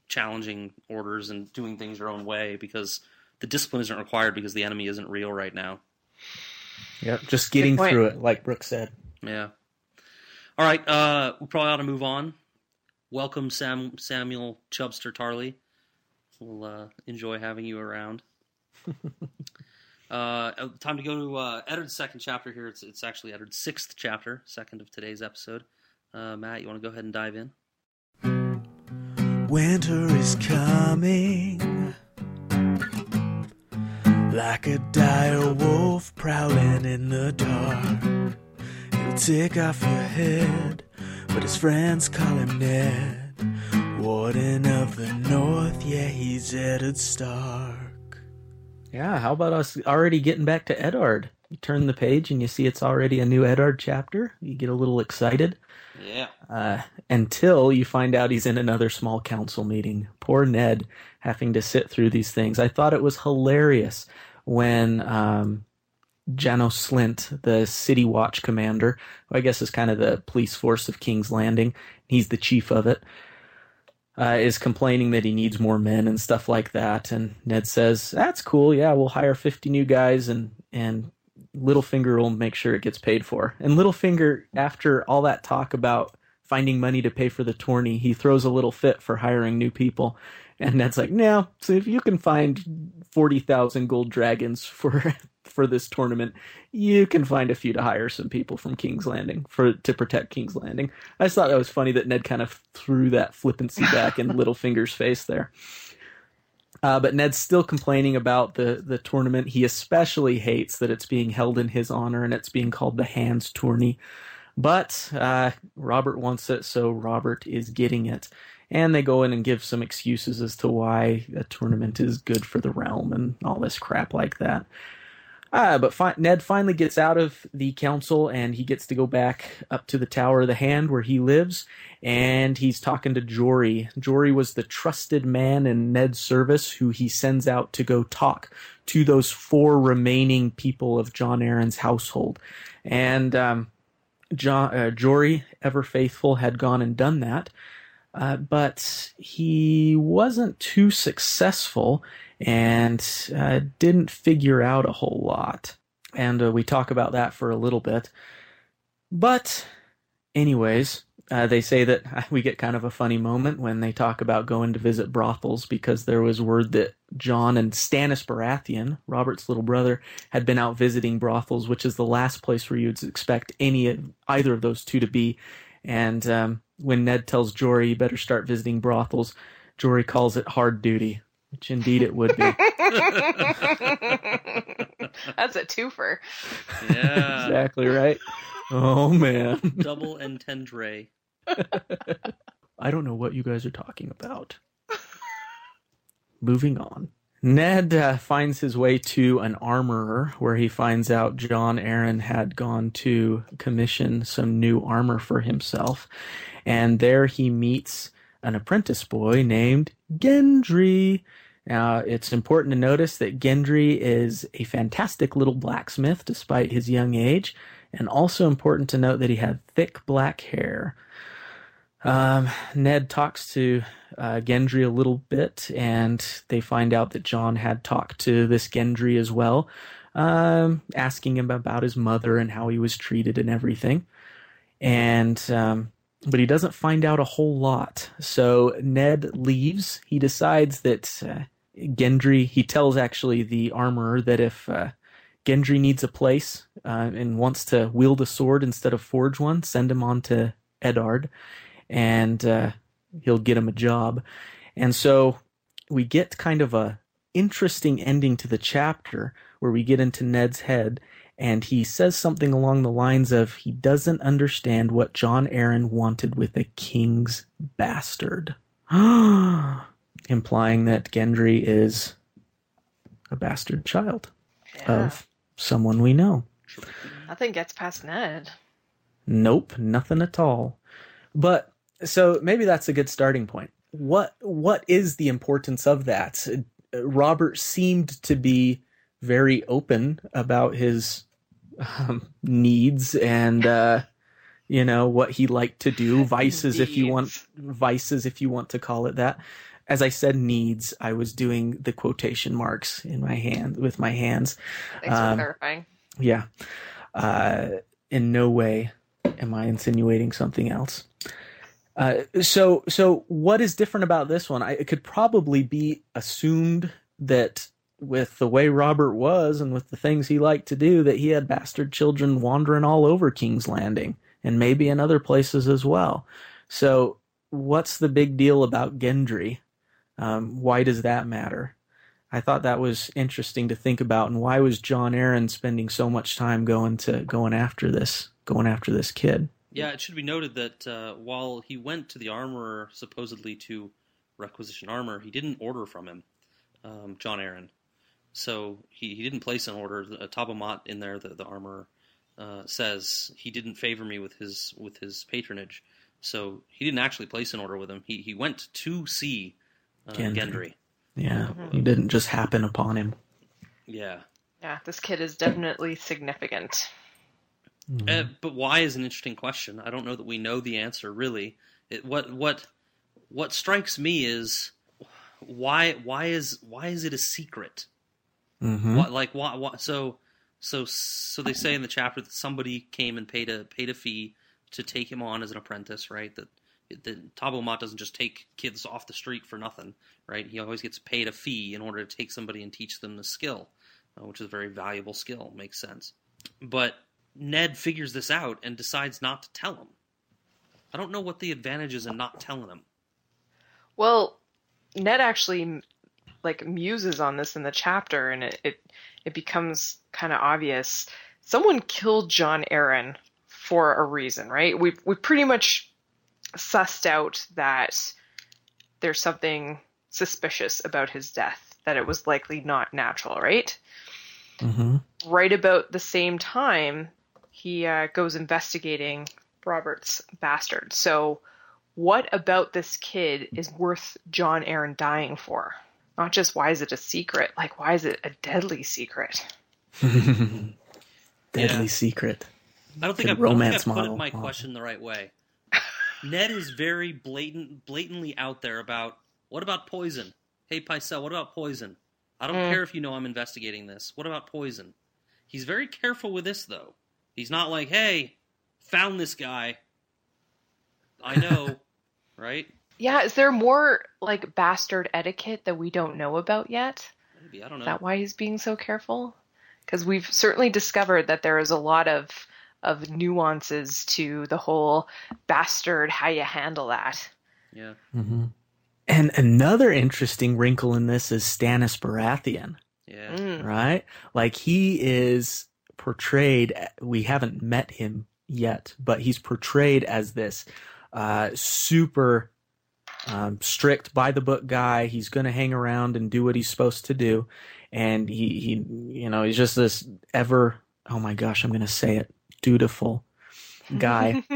challenging orders and doing things your own way because the discipline isn't required because the enemy isn't real right now. Yep, just getting through it, like Brooke said. Yeah. All right. Uh, we probably ought to move on. Welcome, Sam Samwell Chubster Tarly. We'll uh, enjoy having you around. uh, time to go to uh, Eddard's second chapter here. It's it's actually Eddard's sixth chapter, second of today's episode. Uh, Matt, you want to go ahead and dive in? Winter is coming like a dire wolf prowling in the dark. He'll take off your head, but his friends call him Ned. Warden of the North, yeah, he's Eddard Stark. Yeah, how about us already getting back to Eddard? You turn the page and you see it's already a new Eddard chapter. You get a little excited. Yeah. uh, until you find out he's in another small council meeting. Poor Ned having to sit through these things. I thought it was hilarious when um, Janos Slynt, the city watch commander, who I guess is kind of the police force of King's Landing, he's the chief of it, uh, is complaining that he needs more men and stuff like that. And Ned says, "That's cool. Yeah, we'll hire fifty new guys and and." Littlefinger will make sure it gets paid for. And Littlefinger, after all that talk about finding money to pay for the tourney, he throws a little fit for hiring new people. And Ned's like, no. So if you can find forty thousand gold dragons for for this tournament, you can find a few to hire some people from King's Landing for to protect King's Landing. I just thought that was funny that Ned kind of threw that flippancy back in Littlefinger's face there. Uh, but Ned's still complaining about the the tournament. He especially hates that it's being held in his honor and it's being called the Hands Tourney. But uh, Robert wants it, so Robert is getting it. And they go in and give some excuses as to why a tournament is good for the realm and all this crap like that. Uh, but fi- Ned finally gets out of the council and he gets to go back up to the Tower of the Hand where he lives. And he's talking to Jory. Jory was the trusted man in Ned's service who he sends out to go talk to those four remaining people of Jon Arryn's household. And um, John, uh, Jory, ever faithful, had gone and done that. Uh, but he wasn't too successful and uh, didn't figure out a whole lot. And uh, we talk about that for a little bit. But, anyways, uh, they say that we get kind of a funny moment when they talk about going to visit brothels because there was word that Jon and Stannis Baratheon, Robert's little brother, had been out visiting brothels, which is the last place where you'd expect any either of those two to be. And um, when Ned tells Jory, you better start visiting brothels, Jory calls it hard duty, which indeed it would be. That's a twofer. Yeah. exactly right. Oh, man. Double entendre. I don't know what you guys are talking about. Moving on. Ned uh, finds his way to an armorer where he finds out Jon Arryn had gone to commission some new armor for himself. And there he meets an apprentice boy named Gendry. Now, it's important to notice that Gendry is a fantastic little blacksmith despite his young age, and also important to note that he had thick black hair. Um, Ned talks to uh, Gendry a little bit, and they find out that Jon had talked to this Gendry as well, um, asking him about his mother and how he was treated and everything. And um, but he doesn't find out a whole lot. So Ned leaves. He decides that uh, Gendry. He tells actually the armorer that if uh, Gendry needs a place uh, and wants to wield a sword instead of forge one, send him on to Eddard, and uh, he'll get him a job. And so we get kind of a interesting ending to the chapter where we get into Ned's head and he says something along the lines of he doesn't understand what Jon Arryn wanted with a king's bastard. Implying that Gendry is a bastard child Yeah. of someone we know. Nothing gets past Ned. Nope, nothing at all. But so maybe that's a good starting point. What what is the importance of that? Robert seemed to be very open about his um, needs and uh, you know what he liked to do, vices if you want vices if you want to call it that. As I said, needs. I was doing the quotation marks in my hand with my hands. Thanks for Um, clarifying. Yeah. Uh, in no way am I insinuating something else. Uh, so, so what is different about this one? I, it could probably be assumed that with the way Robert was and with the things he liked to do, that he had bastard children wandering all over King's Landing and maybe in other places as well. So, what's the big deal about Gendry? Um, why does that matter? I thought that was interesting to think about, and why was Jon Arryn spending so much time going to going after this, going after this kid? Yeah, it should be noted that uh, while he went to the armorer supposedly to requisition armor, he didn't order from him, um, Jon Arryn. So he, he didn't place an order. Uh, Tobho Mott in there, the, the armorer, uh, says he didn't favor me with his with his patronage. So he didn't actually place an order with him. He he went to see uh, Gendry. Gendry. Yeah, Mhm. he didn't just happen upon him. Yeah. Yeah, this kid is definitely significant. Uh, but why is an interesting question. I don't know that we know the answer really. It, what what what strikes me is why why is why is it a secret? Mhm. What, like why, why so so so they say in the chapter that somebody came and paid a paid a fee to take him on as an apprentice, right? That The Tobho Mott doesn't just take kids off the street for nothing, right? He always gets paid a fee in order to take somebody and teach them the skill, uh, which is a very valuable skill. Makes sense. But Ned figures this out and decides not to tell him. I don't know what the advantage is in not telling him. Well, Ned actually like muses on this in the chapter, and it it, it becomes kind of obvious. Someone killed Jon Arryn for a reason, right? We we pretty much sussed out that there's something suspicious about his death, that it was likely not natural, right? Mm-hmm. Right about the same time, he uh, goes investigating Robert's bastard. So, what about this kid is worth Jon Arryn dying for? Not just why is it a secret, like why is it a deadly secret? Deadly Yeah. secret. I don't think I, Good I, don't think I put model. my Wow. question the right way. Ned is very blatant, blatantly out there about what about poison? Hey, Pycelle, what about poison? I don't Mm. care if you know I'm investigating this. What about poison? He's very careful with this, though. He's not like, hey, found this guy. I know, right? Yeah, is there more like bastard etiquette that we don't know about yet? Maybe I don't know. Is that why he's being so careful? Because we've certainly discovered that there is a lot of of nuances to the whole bastard, how you handle that. Yeah, Mm-hmm. And another interesting wrinkle in this is Stannis Baratheon, yeah. Mm. right? Like he is portrayed. We haven't met him yet, but he's portrayed as this uh, super um, strict by the book guy. He's going to hang around and do what he's supposed to do, and he he you know he's just this ever. Oh my gosh, I'm going to say it. Dutiful guy.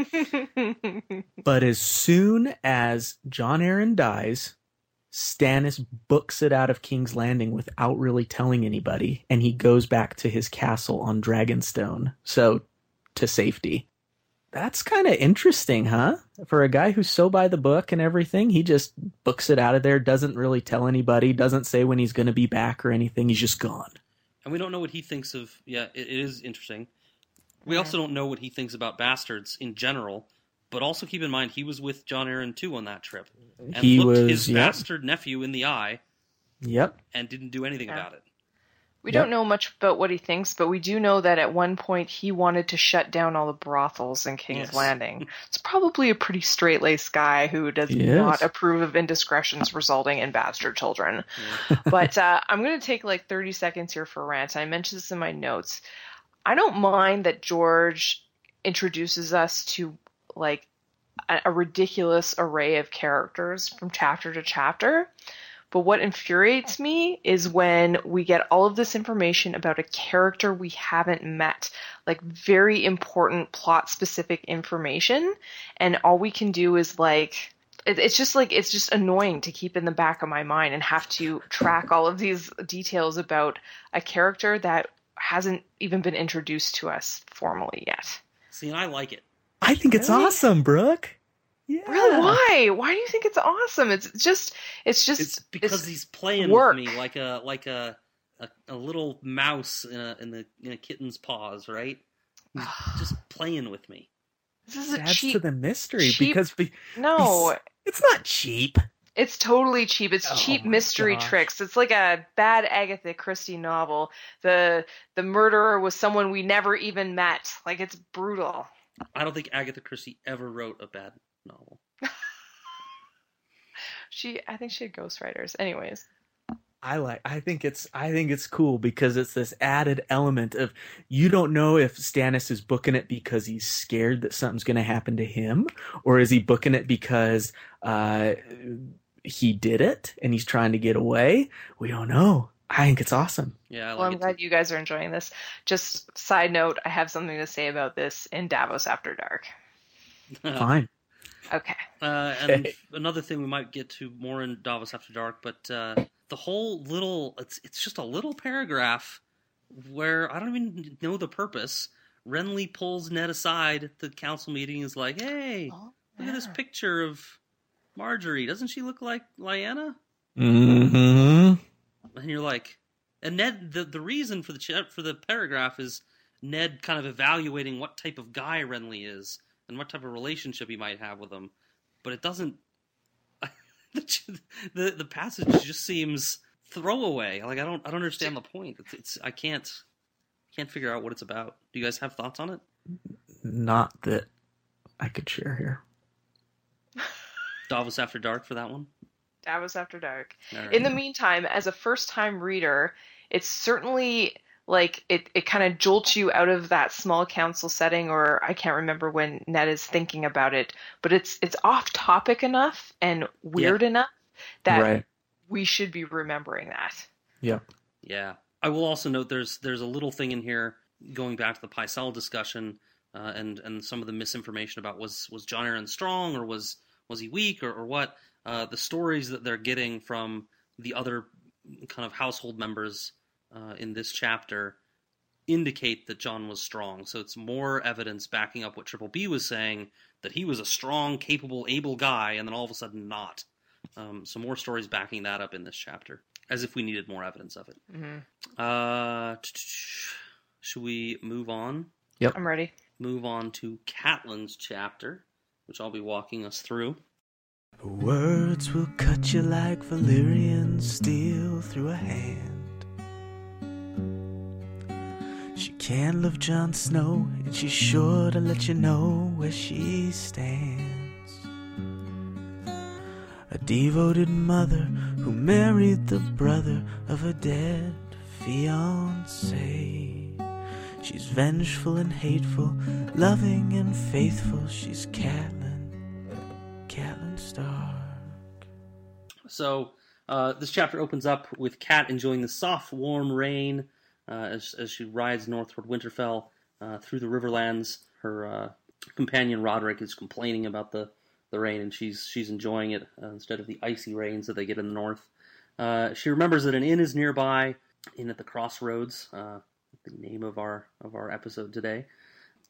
But as soon as Jon Arryn dies, Stannis books it out of King's Landing without really telling anybody, and he goes back to his castle on Dragonstone. So, to safety. That's kind of interesting, huh? For a guy who's so by the book and everything, he just books it out of there, doesn't really tell anybody, doesn't say when he's going to be back or anything. He's just gone. And we don't know what he thinks of. Yeah, it, it is interesting. We also don't know what he thinks about bastards in general. But also keep in mind he was with Jon Arryn too on that trip, and he looked was, his yep, bastard nephew in the eye yep. and didn't do anything Yeah. about it. We Yep. don't know much about what he thinks, but we do know that at one point he wanted to shut down all the brothels in King's Yes. Landing. It's probably a pretty straight laced guy who does Yes. not approve of indiscretions resulting in bastard children. but uh, I'm going to take like 30 seconds here for rant. I mentioned this in my notes. I don't mind that George introduces us to like a, a ridiculous array of characters from chapter to chapter. But what infuriates me is when we get all of this information about a character we haven't met, like very important plot specific information, and all we can do is like it's just like it's just annoying to keep in the back of my mind and have to track all of these details about a character that hasn't even been introduced to us formally yet. See, and I like it. I think it's awesome, Brooke. Yeah. Really? Why? Why do you think it's awesome? It's just it's just It's because it's- he's playing work. with me like a like a a, a little mouse in a in the in a kitten's paws, right? He's just playing with me. this is a adds cheap to the mystery cheap- because be, No, it's not cheap. it's totally cheap. It's Oh cheap mystery gosh. tricks. It's like a bad Agatha Christie novel. The the murderer was someone we never even met. Like it's brutal. I don't think Agatha Christie ever wrote a bad novel. She I think she had ghostwriters. Anyways. I like I think it's I think it's cool because it's this added element of you don't know if Stannis is booking it because he's scared that something's going to happen to him or is he booking it because uh he did it and he's trying to get away. We don't know. I think it's awesome. Yeah, I Well, I'm like glad it. you guys are enjoying this. Just side note, I have something to say about this in Davos After Dark. Fine. Okay. Uh, and Okay. another thing we might get to more in Davos After Dark, but uh, the whole little it's it's just a little paragraph where I don't even know the purpose. Renly pulls Ned aside at the council meeting is like, "Hey, look at this picture of Margaery. Doesn't she look like Lyanna?" Mhm. And you're like, and Ned. The the reason for the for the paragraph is Ned kind of evaluating what type of guy Renly is and what type of relationship he might have with him. but it doesn't. the, the the passage just seems throwaway. Like I don't I don't understand the point. It's, it's I can't can't figure out what it's about. Do you guys have thoughts on it? Not that I could share here. Davos After Dark for that one. Davos After Dark. All right. In the meantime, as a first time reader, it's certainly like it, it kind of jolts you out of that small council setting or I can't remember when Ned is thinking about it, but it's it's off topic enough and weird enough that right. we should be remembering that. Yeah. Yeah, I will also note there's there's a little thing in here going back to the Pycelle discussion uh, and and some of the misinformation about was was Jon Arryn strong or was was he weak or, or what? Uh, the stories that they're getting from the other kind of household members uh, in this chapter indicate that Jon was strong. So it's more evidence backing up what Triple B was saying that he was a strong, capable, able guy, and then all of a sudden not. Um, so more stories backing that up in this chapter, as if we needed more evidence of it. hmm Uh, should we move on? Yep, I'm ready. Move on to Catelyn's chapter, which I'll be walking us through. Words will cut you like Valyrian steel through a hand. She can't love Jon Snow, and she's sure to let you know where she stands. A devoted mother who married the brother of a dead fiance. She's vengeful and hateful, loving and faithful. She's Catelyn, Catelyn Stark. So uh, this chapter opens up with Cat enjoying the soft, warm rain uh, as, as she rides north toward Winterfell uh, through the Riverlands. Her uh, companion Rodrik is complaining about the, the rain, and she's she's enjoying it uh, instead of the icy rains that they get in the north. Uh, she remembers that an inn is nearby, in at the crossroads, the name of our of our episode today.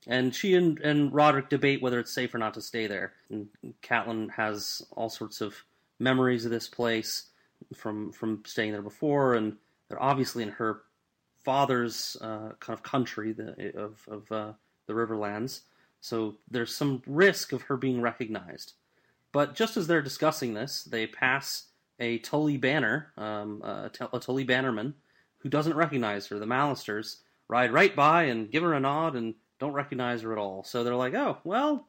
And she and, and Rodrik debate whether it's safe or not to stay there. And Catelyn has all sorts of memories of this place from from staying there before, and they're obviously in her father's uh, kind of country the, of of uh, the Riverlands. So there's some risk of her being recognized. But just as they're discussing this, they pass a Tully banner, um, a, a Tully bannerman, who doesn't recognize her. The Mallisters ride right by and give her a nod and don't recognize her at all. So they're like, oh, well,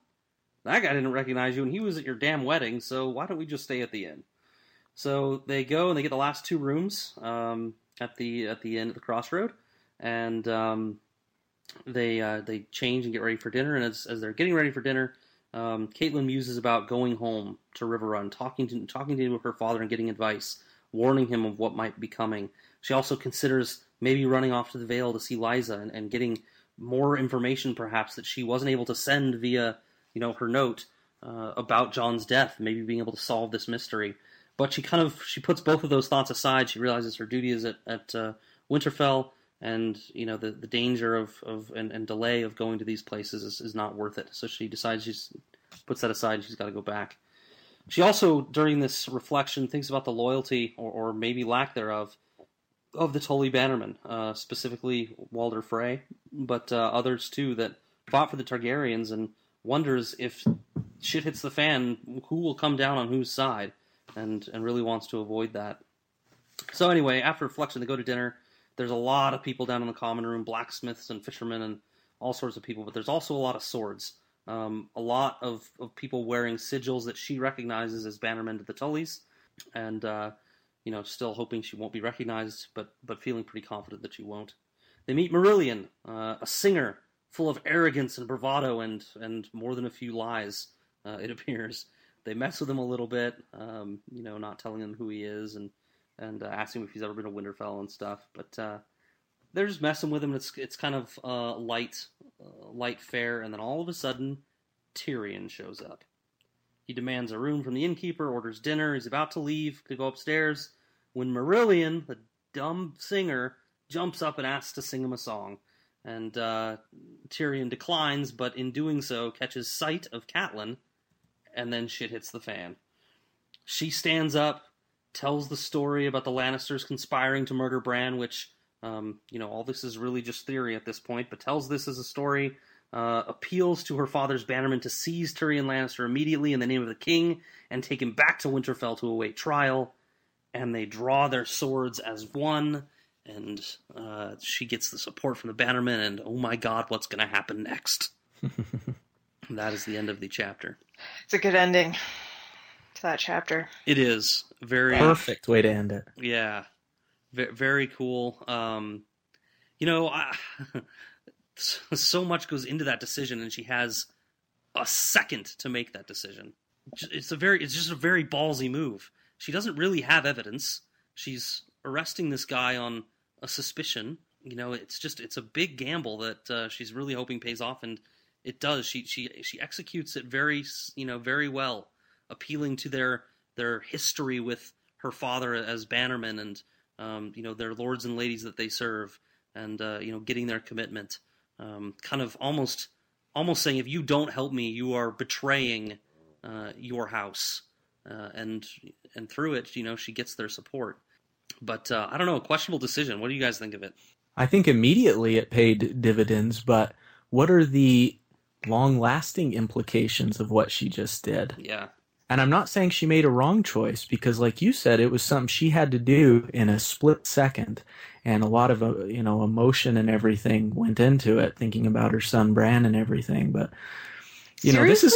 that guy didn't recognize you and he was at your damn wedding, so why don't we just stay at the inn? So they go and they get the last two rooms um, at the at the end of the crossroad, and um, they uh, they change and get ready for dinner. And as, as they're getting ready for dinner, um, Catelyn muses about going home to Riverrun, talking to talking to her father and getting advice, warning him of what might be coming. She also considers maybe running off to the Vale to see Lysa and, and getting more information, perhaps that she wasn't able to send via you know her note uh, about Jon's death, maybe being able to solve this mystery. But she kind of she puts both of those thoughts aside. She realizes her duty is at, at uh, Winterfell, and you know the, the danger of, of and, and delay of going to these places is, is not worth it. So she decides she's puts that aside. She's got to go back. She also, during this reflection, thinks about the loyalty or, or maybe lack thereof of the Tully Bannermen, uh, specifically Walder Frey, but uh, others too that fought for the Targaryens, and wonders if shit hits the fan, who will come down on whose side, and and really wants to avoid that. So anyway, after reflection, they go to dinner. There's a lot of people down in the common room, blacksmiths and fishermen and all sorts of people, but there's also a lot of swords. Um, a lot of, of people wearing sigils that she recognizes as bannermen to the Tullys, and uh, you know, still hoping she won't be recognized, but but feeling pretty confident that she won't. They meet Marillion, uh, a singer full of arrogance and bravado and and more than a few lies. Uh, it appears they mess with him a little bit, um, you know, not telling him who he is and and uh, asking him if he's ever been to Winterfell and stuff. But uh, they're just messing with him. It's it's kind of uh, light uh, light fare, and then all of a sudden, Tyrion shows up. He demands a room from the innkeeper, orders dinner. He's about to leave to go upstairs when Marillion, the dumb singer, jumps up and asks to sing him a song. And uh, Tyrion declines, but in doing so, catches sight of Catelyn, and then shit hits the fan. She stands up, tells the story about the Lannisters conspiring to murder Bran, which, um, you know, all this is really just theory at this point, but tells this as a story uh, appeals to her father's bannermen to seize Tyrion Lannister immediately in the name of the king and take him back to Winterfell to await trial. And they draw their swords as one, and uh, she gets the support from the bannermen. And oh my god, what's going to happen next? that is the end of the chapter. It's a good ending to that chapter. It is very Perfect way to end it. Yeah, v- very cool. Um, you know, I, so much goes into that decision, and she has a second to make that decision. It's a very, it's just a very ballsy move. She doesn't really have evidence. She's arresting this guy on a suspicion. You know, it's just, it's a big gamble that uh, she's really hoping pays off, and it does. She, she, she executes it very, you know, very well, appealing to their their history with her father as bannerman and um, you know their lords and ladies that they serve and uh, you know getting their commitment um, kind of almost almost saying if you don't help me you are betraying uh, your house. Uh, and and through it you know she gets their support. But uh, I don't know a questionable decision. What do you guys think of it? I think immediately it paid dividends, but what are the long lasting implications of what she just did? yeah And I'm not saying she made a wrong choice because, like you said, it was something she had to do in a split second, and a lot of uh, you know emotion and everything went into it, thinking about her son Bran and everything. But you know, this is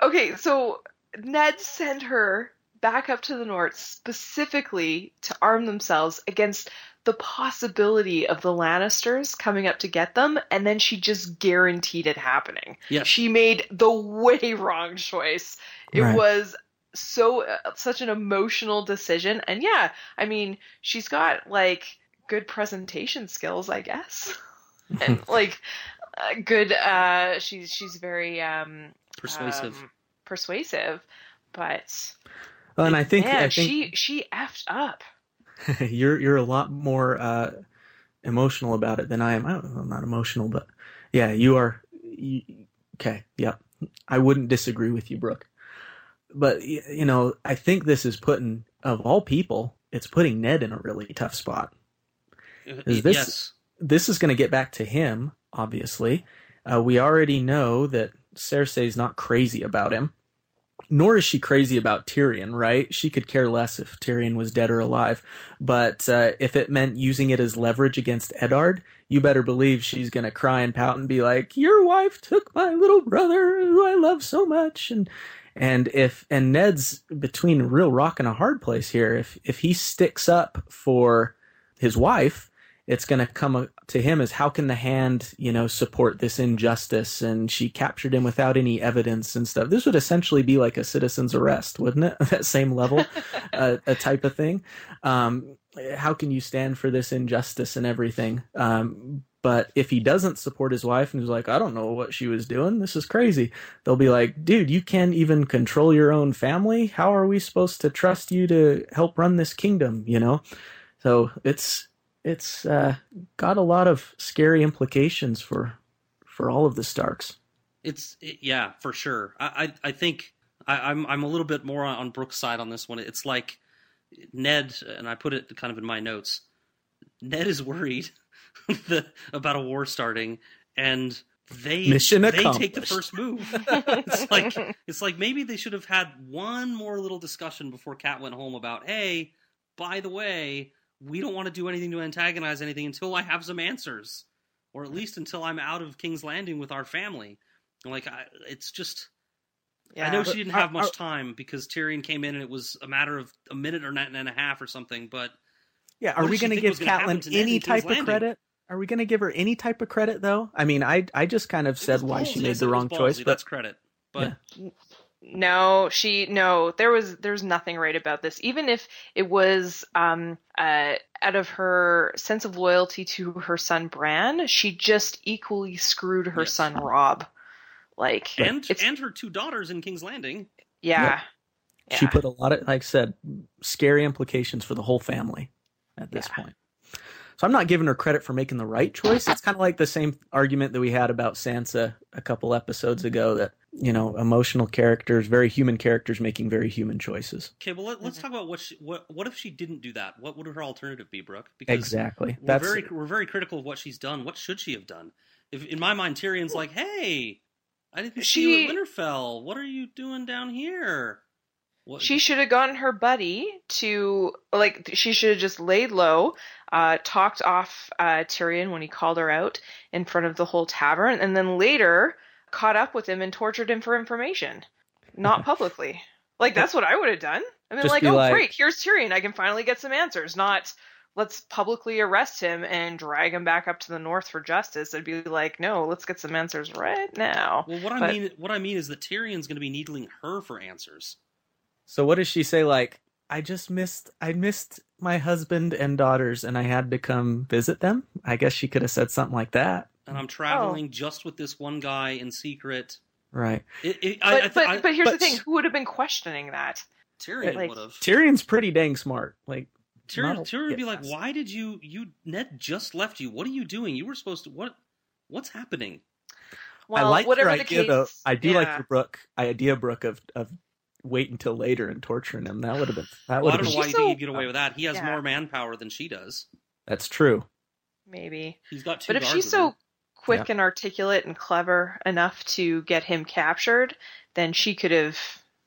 Okay, so Ned sent her back up to the north specifically to arm themselves against the possibility of the Lannisters coming up to get them, and then she just guaranteed it happening. Yes. She made the way wrong choice. It Right. was so uh, such an emotional decision, and yeah, I mean, she's got like good presentation skills, I guess, and like uh, good. Uh, she's she's very um, persuasive um, persuasive, but Well, and I think man, I think she she effed up. you're you're a lot more uh, emotional about it than I am. I don't, I'm not emotional, but yeah, you are. You, okay, yeah, I wouldn't disagree with you, Brooke. But you know, I think this is putting of all people, it's putting Ned in a really tough spot. Is this- yes This is going to get back to him, obviously. Uh, we already know that Cersei's not crazy about him, nor is she crazy about Tyrion, right? She could care less if Tyrion was dead or alive. But uh, if it meant using it as leverage against Eddard, you better believe she's going to cry and pout and be like, "Your wife took my little brother, who I love so much," and and if and Ned's between a real rock and a hard place here. If if he sticks up for his wife, it's going to come to him as how can the hand you know support this injustice? And she captured him without any evidence and stuff. This would essentially be like a citizen's arrest wouldn't it? That same level uh, a type of thing. Um, how can you stand for this injustice and everything? Um, but if he doesn't support his wife and is like i don't know what she was doing. This is crazy. They'll be like dude you can't even control your own family. How are we supposed to trust you to help run this kingdom? You know? So it's it's uh, got a lot of scary implications for for all of the Starks. It's it, yeah, for sure. I I, I think I, I'm I'm a little bit more on, on Brooke's side on this one. It's like Ned, and I put it kind of in my notes. Ned is worried the, about a war starting, and they Mission they take the first move. it's like it's like maybe they should have had one more little discussion before Cat went home about, hey, by the way, we don't want to do anything to antagonize anything until I have some answers, or at least until I'm out of King's Landing with our family. Like I, it's just. Yeah. I know she didn't have much are- time because Tyrion came in and it was a matter of a minute or and a half or something. But Yeah, are we going to give was gonna happen Catelyn any type of credit? Are we going to give her any type of credit though? I mean, I I just kind of said It why she ballsy. I made the wrong ballsy. choice, but That's credit. But No, she no. There was there's nothing right about this. Even if it was um uh out of her sense of loyalty to her son Bran, she just equally screwed her Yes. son Robb. Like and and her two daughters in King's Landing. yeah. she Yeah. put a lot of, like I said, scary implications for the whole family at this Yeah. point. So I'm not giving her credit for making the right choice. It's kind of like the same argument that we had about Sansa a couple episodes ago that, you know, emotional characters, very human characters making very human choices. Okay, well let, Mm-hmm. let's talk about what she, what what if she didn't do that? What would her alternative be, Brooke? Because Exactly. we're That's very we're very critical of what she's done. What should she have done? if in my mind Tyrion's like, "Hey, I didn't see She- you at Winterfell. What are you doing down here?" What, She should have gotten her buddy to like she should have just laid low, uh, talked off uh, Tyrion when he called her out in front of the whole tavern, and then later caught up with him and tortured him for information, not publicly. Like that's what I would have done. I mean, Just like, oh like- great, here's Tyrion. I can finally get some answers. Not let's publicly arrest him and drag him back up to the north for justice. I'd be like, no, let's get some answers right now. well, what I mean, what I mean is that Tyrion's going to be needling her for answers. So what does she say? Like, I just missed, I missed my husband and daughters, and I had to come visit them. I guess she could have said something like that, And Oh. I'm traveling just with this one guy in secret. right? It, it, But I, I, th- but, I, but here's the thing: who would have been questioning that? Tyrion like- would have. Tyrion's pretty dang smart. Like, Tyrion, Not- Tyrion would be yeah, like, "Why did you? You Ned just left you. What are you doing? You were supposed to. What? What's happening?" Well, I like whatever your idea case, though. I do like yeah. your Brooke idea, Brooke, of of wait until later and torturing him. That would have been that Well, would I have don't know been. why you She's think so- he'd get away with that. He has Yeah. more manpower than she does. That's true. maybe. He's got two. But if she's with so quick and articulate and clever enough to get him captured, then she could have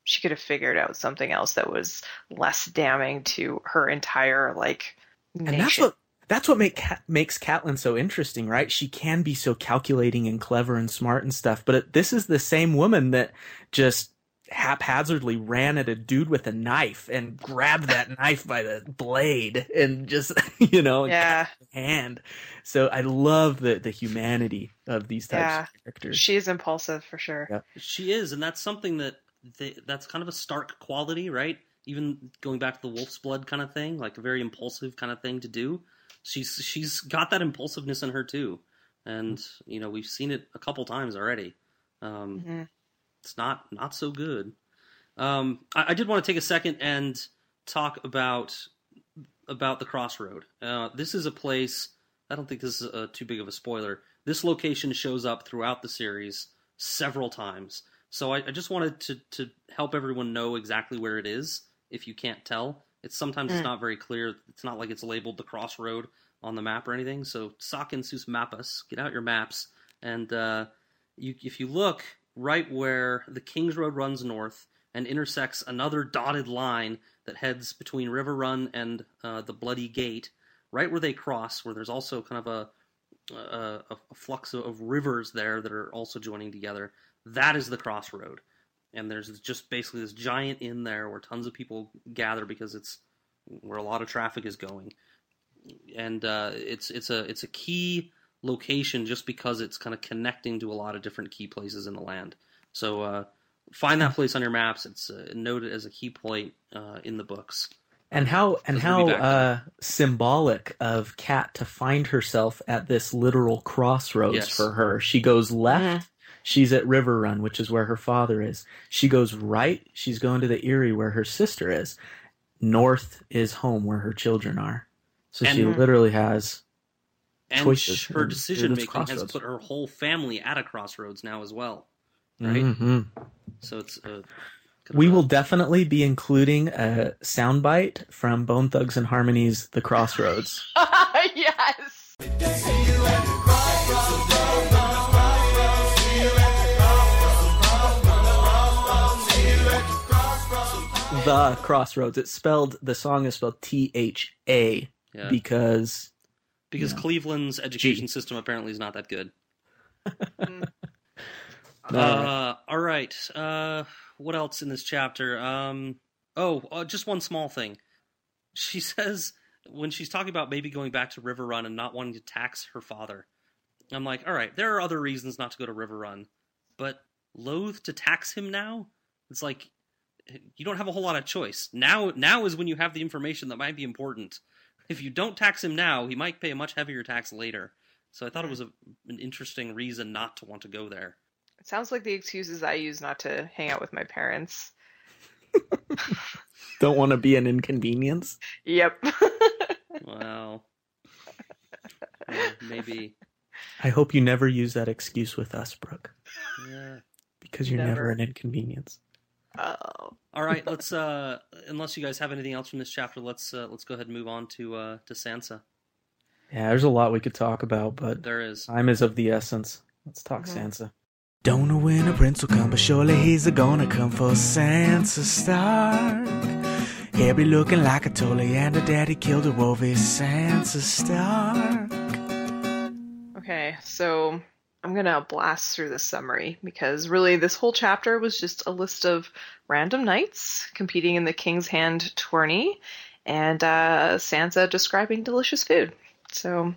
she could have figured out something else that was less damning to her entire like nation. And that's what that's what make makes Catelyn so interesting, right? She can be so calculating and clever and smart and stuff, but this is the same woman that just haphazardly ran at a dude with a knife and grabbed that knife by the blade and just you know yeah, hand. So I love the the humanity of these types Yeah. of characters. she's impulsive for sure. Yeah. she is, and that's something that they, that's kind of a stark quality, right? Even going back to the wolf's blood kind of thing, like a very impulsive kind of thing to do. She's she's got that impulsiveness in her too, and you know we've seen it a couple times already. Um, Mhm. It's not not so good. Um, I, I did want to take a second and talk about about the crossroad. Uh, this is a place. I don't think this is uh too big of a spoiler. This location shows up throughout the series several times, so I, I just wanted to to help everyone know exactly where it is. If you can't tell, it's sometimes it's Mm. not very clear. It's not like it's labeled the crossroad on the map or anything. So Sakin sus mapas, get out your maps, and uh, you, if you look right where the King's Road runs north and intersects another dotted line that heads between Riverrun and uh, the Bloody Gate, right where they cross, where there's also kind of a a, a flux of rivers there that are also joining together. That is the crossroad, and there's just basically this giant inn there where tons of people gather because it's where a lot of traffic is going, and uh, it's it's a it's a key location just because it's kind of connecting to a lot of different key places in the land. So uh, find that place on your maps. It's uh, noted as a key point uh, in the books. and how and how uh, symbolic of Cat to find herself at this literal crossroads Yes. for her. She goes left, she's at Riverrun, which is where her father is. She goes right, she's going to the Eyrie where her sister is. North is home where her children are. So she And- literally has And Choices her decision making has put her whole family at a crossroads now as well. Right. Mhm. So it's uh, kind We will definitely be including a soundbite from Bone Thugs-n-Harmony's The Crossroads. yes. the Crossroads. It's spelled the song is spelled T H A yeah. because because yeah. Cleveland's education system apparently is not that good. Mm. Uh, all right. Uh, what else in this chapter? Um, oh, uh, just one small thing. She says when she's talking about maybe going back to Riverrun and not wanting to tax her father. I'm like, all right, there are other reasons not to go to Riverrun, but loath to tax him now. It's like you don't have a whole lot of choice. Now, now is when you have the information that might be important. If you don't tax him now, he might pay a much heavier tax later. So I thought it was a, an interesting reason not to want to go there. It sounds like the excuses I use not to hang out with my parents. don't want to be an inconvenience. Yep. Wow. Uh, maybe. I hope you never use that excuse with us, Brooke, Yeah. because you're never, Never. an inconvenience. Oh. All right. Let's. Uh, unless you guys have anything else from this chapter, let's uh, let's go ahead and move on to uh, to Sansa. Yeah, there's a lot we could talk about, but There is. time is of the essence. Let's talk Mhm. Sansa. Don't know when a prince will come, but surely he's a gonna come for Sansa Stark. Hair be looking like a Tully, and her daddy killed a wolf. Is Sansa Stark? Okay, so I'm gonna blast through the summary because really this whole chapter was just a list of random knights competing in the King's Hand tourney and uh, Sansa describing delicious food. So,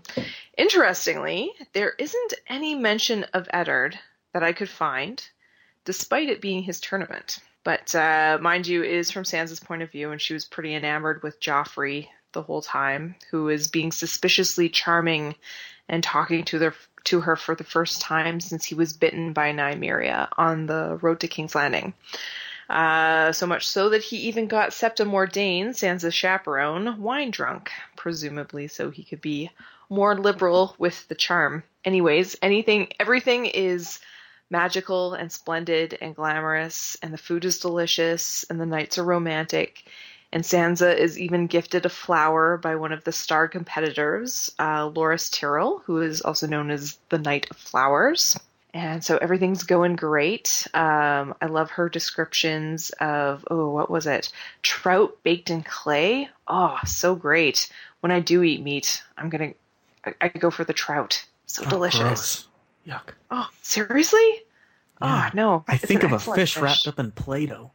interestingly, there isn't any mention of Eddard that I could find, despite it being his tournament. But uh, mind you, is from Sansa's point of view, and she was pretty enamored with Joffrey the whole time, who is being suspiciously charming and talking to their to her for the first time since he was bitten by Nymeria on the road to King's Landing. Uh, so much so that he even got Septa Mordane, Sansa's chaperone, wine drunk, presumably so he could be more liberal with the charm. Anyways, anything, everything is magical and splendid and glamorous, and the food is delicious, and the nights are romantic. And Sansa is even gifted a flower by one of the star competitors, uh, Loras Tyrell, who is also known as the Knight of Flowers. And so everything's going great. Um, I love her descriptions of, oh, what was it? Trout baked in clay. Oh, so great. When I do eat meat, I'm going to, I go for the trout. So Oh, delicious. gross. Yuck. Oh, seriously? Yeah. Oh, no. I think of a excellent fish, wrapped up in Play-Doh.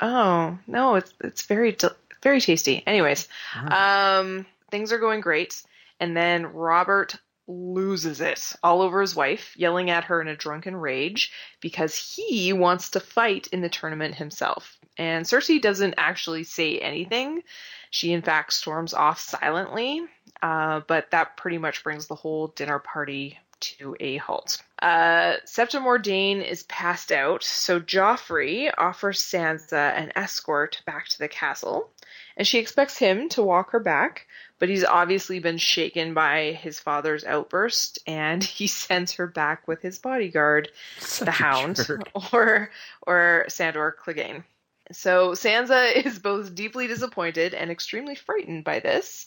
Oh no, it's it's very very tasty. Anyways, um, things are going great, and then Robert loses it all over his wife, yelling at her in a drunken rage because he wants to fight in the tournament himself. And Cersei doesn't actually say anything. She in fact storms off silently, uh, but that pretty much brings the whole dinner party to a halt. Uh, Septa Mordane is passed out, so Joffrey offers Sansa an escort back to the castle, and she expects him to walk her back, but he's obviously been shaken by his father's outburst, and he sends her back with his bodyguard, Such the Hound, jerk. or or Sandor Clegane. So Sansa is both deeply disappointed and extremely frightened by this,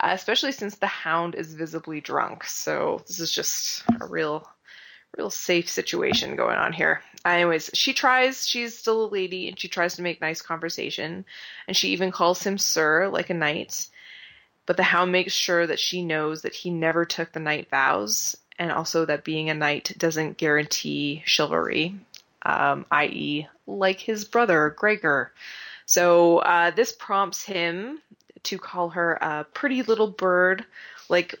uh, especially since the Hound is visibly drunk. So this is just a real, real safe situation going on here. Anyways, she tries. She's still a lady, and she tries to make nice conversation, and she even calls him sir, like a knight. But the Hound makes sure that she knows that he never took the knight vows, and also that being a knight doesn't guarantee chivalry, um, i.e., like his brother Gregor. So uh, this prompts him to call her a pretty little bird, like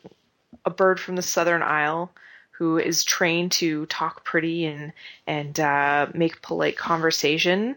a bird from the Southern Isle, who is trained to talk pretty and and uh, make polite conversation.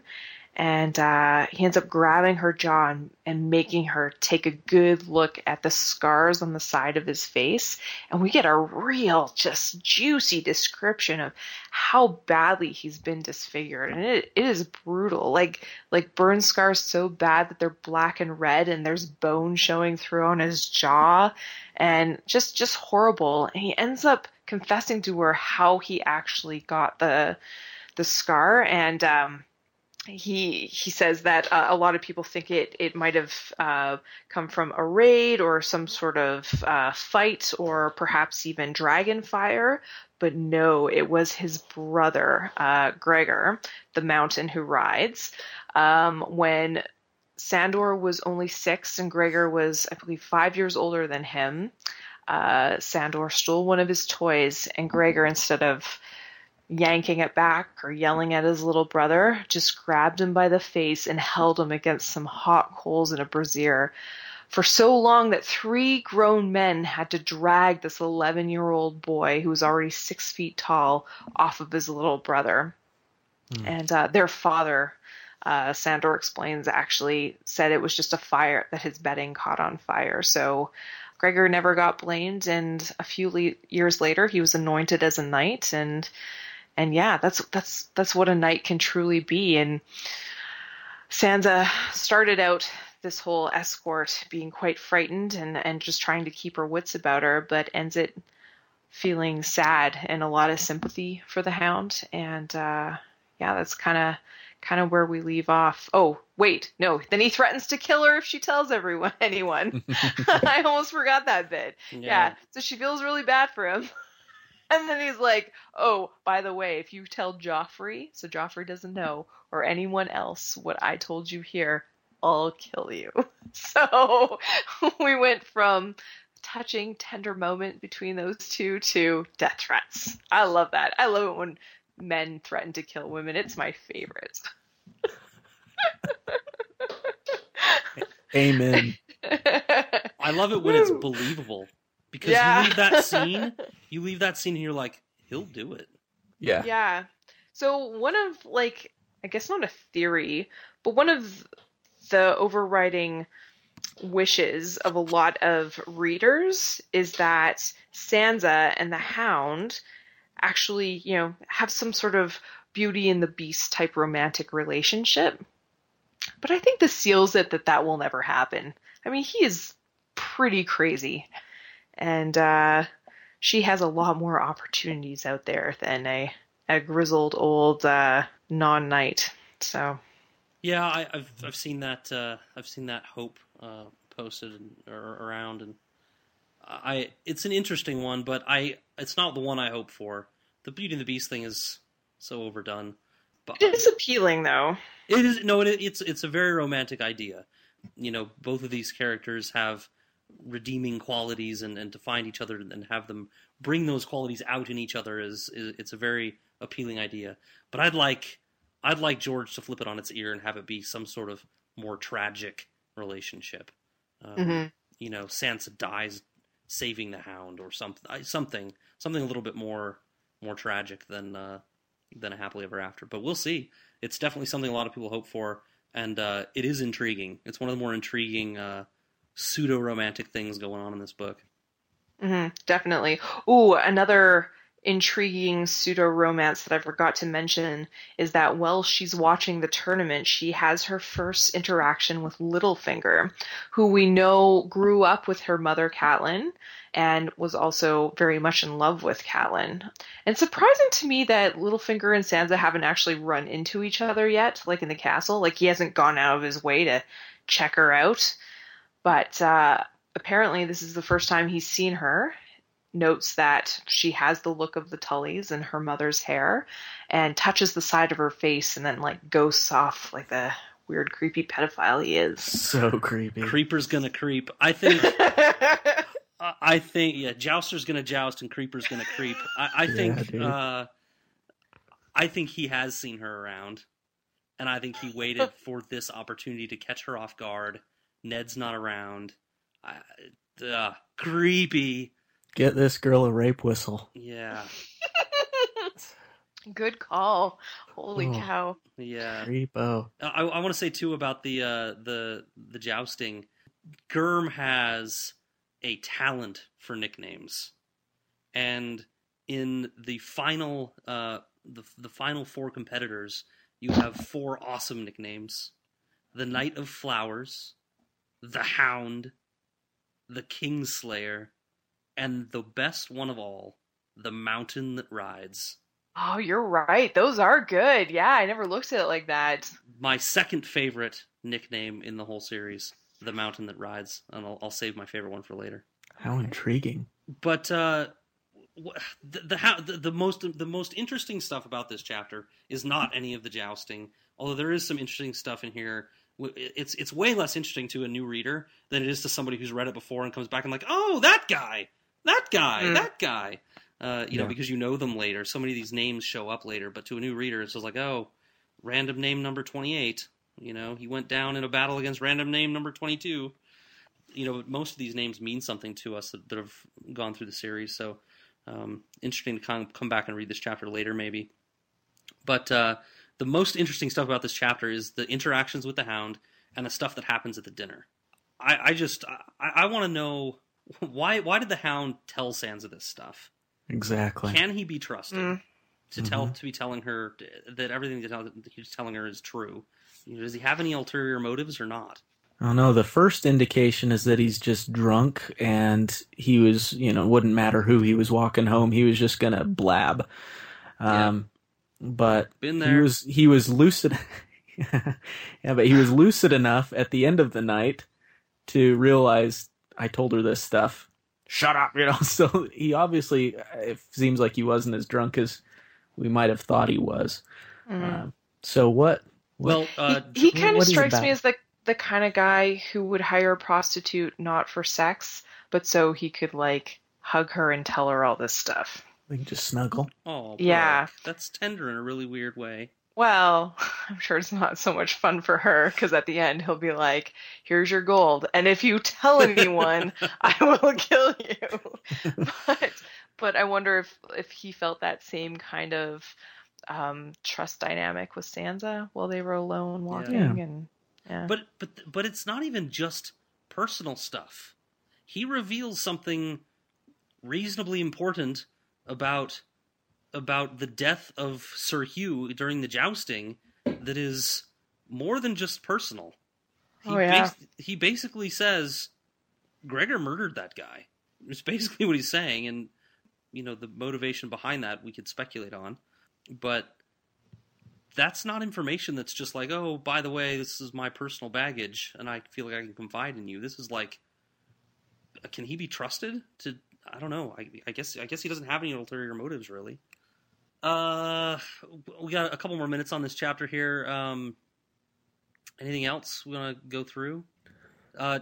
And uh, he ends up grabbing her jaw and, and making her take a good look at the scars on the side of his face. And we get a real, just juicy description of how badly he's been disfigured. And it, it is brutal. Like, like burn scars so bad that they're black and red and there's bone showing through on his jaw and just, just horrible. And he ends up confessing to her how he actually got the, the scar. And, um, he he says that uh, a lot of people think it it might have uh, come from a raid or some sort of uh, fight or perhaps even dragon fire, but no, it was his brother uh, Gregor, the mountain who rides. Um, when Sandor was only six and Gregor was, I believe, five years older than him, uh, Sandor stole one of his toys, and Gregor, instead of yanking it back or yelling at his little brother, just grabbed him by the face and held him against some hot coals in a brazier for so long that three grown men had to drag this 11 year old boy who was already six feet tall off of his little brother. And uh, their father, uh, Sandor explains, actually said it was just a fire that his bedding caught on fire. So Gregor never got blamed, and a few le- years later, he was anointed as a knight, and and yeah, that's that's that's what a knight can truly be. And Sansa started out this whole escort being quite frightened and and just trying to keep her wits about her, but ends it feeling sad and a lot of sympathy for the Hound. And uh, yeah, that's kind of kind of where we leave off. Oh, wait, no. Then he threatens to kill her if she tells everyone anyone. I almost forgot that bit. Yeah. yeah. So she feels really bad for him. and then he's like, "Oh, by the way, if you tell Joffrey, so Joffrey doesn't know, or anyone else what I told you here, I'll kill you." So we went from touching, tender moment between those two to death threats. I love that. I love it when men threaten to kill women. It's my favorite. Amen. I love it when it's believable because yeah. you leave that scene, you leave that scene, and you're like, he'll do it. Yeah. Yeah. So one of like, I guess not a theory, but one of the overriding wishes of a lot of readers is that Sansa and the Hound actually, you know, have some sort of Beauty and the Beast type romantic relationship. But I think this seals it that that will never happen. I mean, he is pretty crazy. And uh, she has a lot more opportunities out there than a, a grizzled old uh, non knight. So. Yeah, I, have I've seen that uh, I've seen that hope uh, posted or around, and I it's an interesting one, but I it's not the one I hope for. The Beauty and the Beast thing is so overdone. But it is appealing, though. It is no, it, it's it's a very romantic idea. You know, both of these characters have redeeming qualities, and, and to find each other and have them bring those qualities out in each other is, is it's a very appealing idea. But I'd like I'd like George to flip it on its ear and have it be some sort of more tragic relationship. Um, mm-hmm. You know, Sansa dies saving the Hound or something, something, something a little bit more more tragic than uh, than a happily ever after. But we'll see. It's definitely something a lot of people hope for, and uh, it is intriguing. It's one of the more intriguing uh, pseudo romantic things going on in this book. Mm-hmm, definitely. Ooh, another intriguing pseudo romance that I forgot to mention is that while she's watching the tournament, she has her first interaction with Littlefinger, who we know grew up with her mother, Catelyn, and was also very much in love with Catelyn. And surprising to me that Littlefinger and Sansa haven't actually run into each other yet, like in the castle. Like he hasn't gone out of his way to check her out. But uh, apparently, this is the first time he's seen her, notes that she has the look of the Tullys and her mother's hair, and touches the side of her face and then like ghosts off like the weird creepy pedophile he is. So creepy. Creeper's gonna creep. I think. I think yeah, Jouster's gonna joust and Creeper's gonna creep. I, I think. Yeah, uh, I think he has seen her around, and I think he waited for this opportunity to catch her off guard. Ned's not around. uh, creepy. Get this girl a rape whistle. Yeah. Good call. Holy oh, cow. Yeah. Creepo. I, I want to say too about the uh, the the jousting. Germ has a talent for nicknames, and in the final uh, the the final four competitors, you have four awesome nicknames: the Knight of Flowers, the Hound, the Kingslayer, and the best one of all, the mountain that rides. Oh, you're right. Those are good. Yeah, I never looked at it like that. My second favorite nickname in the whole series, the mountain that rides, and I'll, I'll save my favorite one for later. How intriguing! But uh, the, the, how, the the most the most interesting stuff about this chapter is not any of the jousting, although there is some interesting stuff in here it's it's way less interesting to a new reader than it is to somebody who's read it before and comes back and like, oh, that guy that guy, mm. that guy. Uh, you yeah. know, because you know them later. So many of these names show up later, but to a new reader, it's just like, oh, random name number 28. You know, he went down in a battle against random name number 22. You know, most of these names mean something to us that, that have gone through the series. So, um, interesting to come, come back and read this chapter later, maybe. But uh, the most interesting stuff about this chapter is the interactions with the Hound and the stuff that happens at the dinner. I, I just, I, I want to know why why did the Hound tell Sansa this stuff? Exactly. Can he be trusted mm. to tell mm-hmm. to be telling her that everything that he's telling her is true? Does he have any ulterior motives or not? I don't know. The first indication is that he's just drunk and he was, you know, wouldn't matter who he was walking home. He was just gonna blab. Um, yeah. But he was he was lucid. yeah, but he was lucid enough at the end of the night to realize I told her this stuff. Shut up, you know. So he obviously it seems like he wasn't as drunk as we might have thought he was. Mhm. Uh, so what? Well, uh, he he kind of what is it strikes me as the the kind of guy who would hire a prostitute not for sex, but so he could like hug her and tell her all this stuff. We can just snuggle. oh, Yeah. That's tender in a really weird way. Well, I'm sure it's not so much fun for her because at the end he'll be like, "Here's your gold, and if you tell anyone, I will kill you." But but I wonder if if he felt that same kind of um, trust dynamic with Sansa while they were alone walking, Yeah. and yeah. But but but it's not even just personal stuff. He reveals something reasonably important about about the death of Sir Hugh during the jousting that is more than just personal. He Oh, yeah. bas- he basically says Gregor murdered that guy. It's basically what he's saying and you know the motivation behind that we could speculate on. But that's not information that's just like, oh, by the way, this is my personal baggage, and I feel like I can confide in you. This is like, can he be trusted? To I don't know. I, I guess I guess he doesn't have any ulterior motives, really. Uh, we got a couple more minutes on this chapter here. Um, anything else we want to go through? Uh,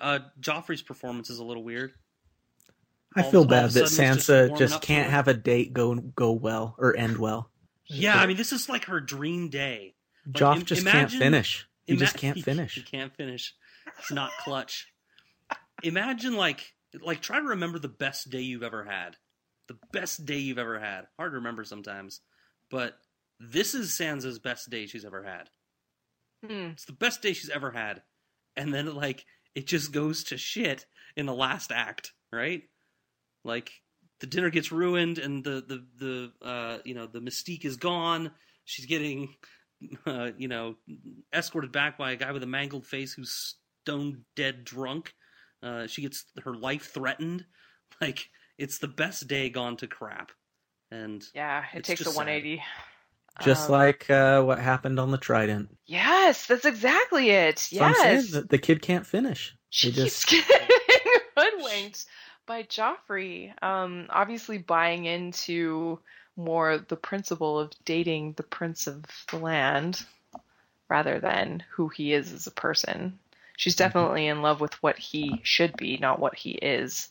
uh, Joffrey's performance is a little weird. I All- feel all of a bad that it's just Sansa just, can't have a date go go well or end well. Yeah, I mean, this is like her dream day. Like, Joff im- just imagine- can't finish. He Ima- just can't finish. He finish. can't finish. It's not clutch. Imagine like like try to remember the best day you've ever had. The best day you've ever had. Hard to remember sometimes, but this is Sansa's best day she's ever had. Hmm. It's the best day she's ever had, and then like it just goes to shit in the last act, right? Like the dinner gets ruined, and the the the uh, you know the mystique is gone. She's getting uh, you know escorted back by a guy with a mangled face who's stone dead drunk. Uh, she gets her life threatened. Like it's the best day gone to crap, and yeah, it takes a just sad. 180. Just Um, like uh, what happened on the Trident. yes, that's exactly it. So I'm saying Yes, the kid can't finish. she just getting hoodwinked by Joffrey. Um, obviously buying into more the principle of dating the prince of the land rather than who he is as a person. She's Mm-hmm. definitely in love with what he should be, not what he is.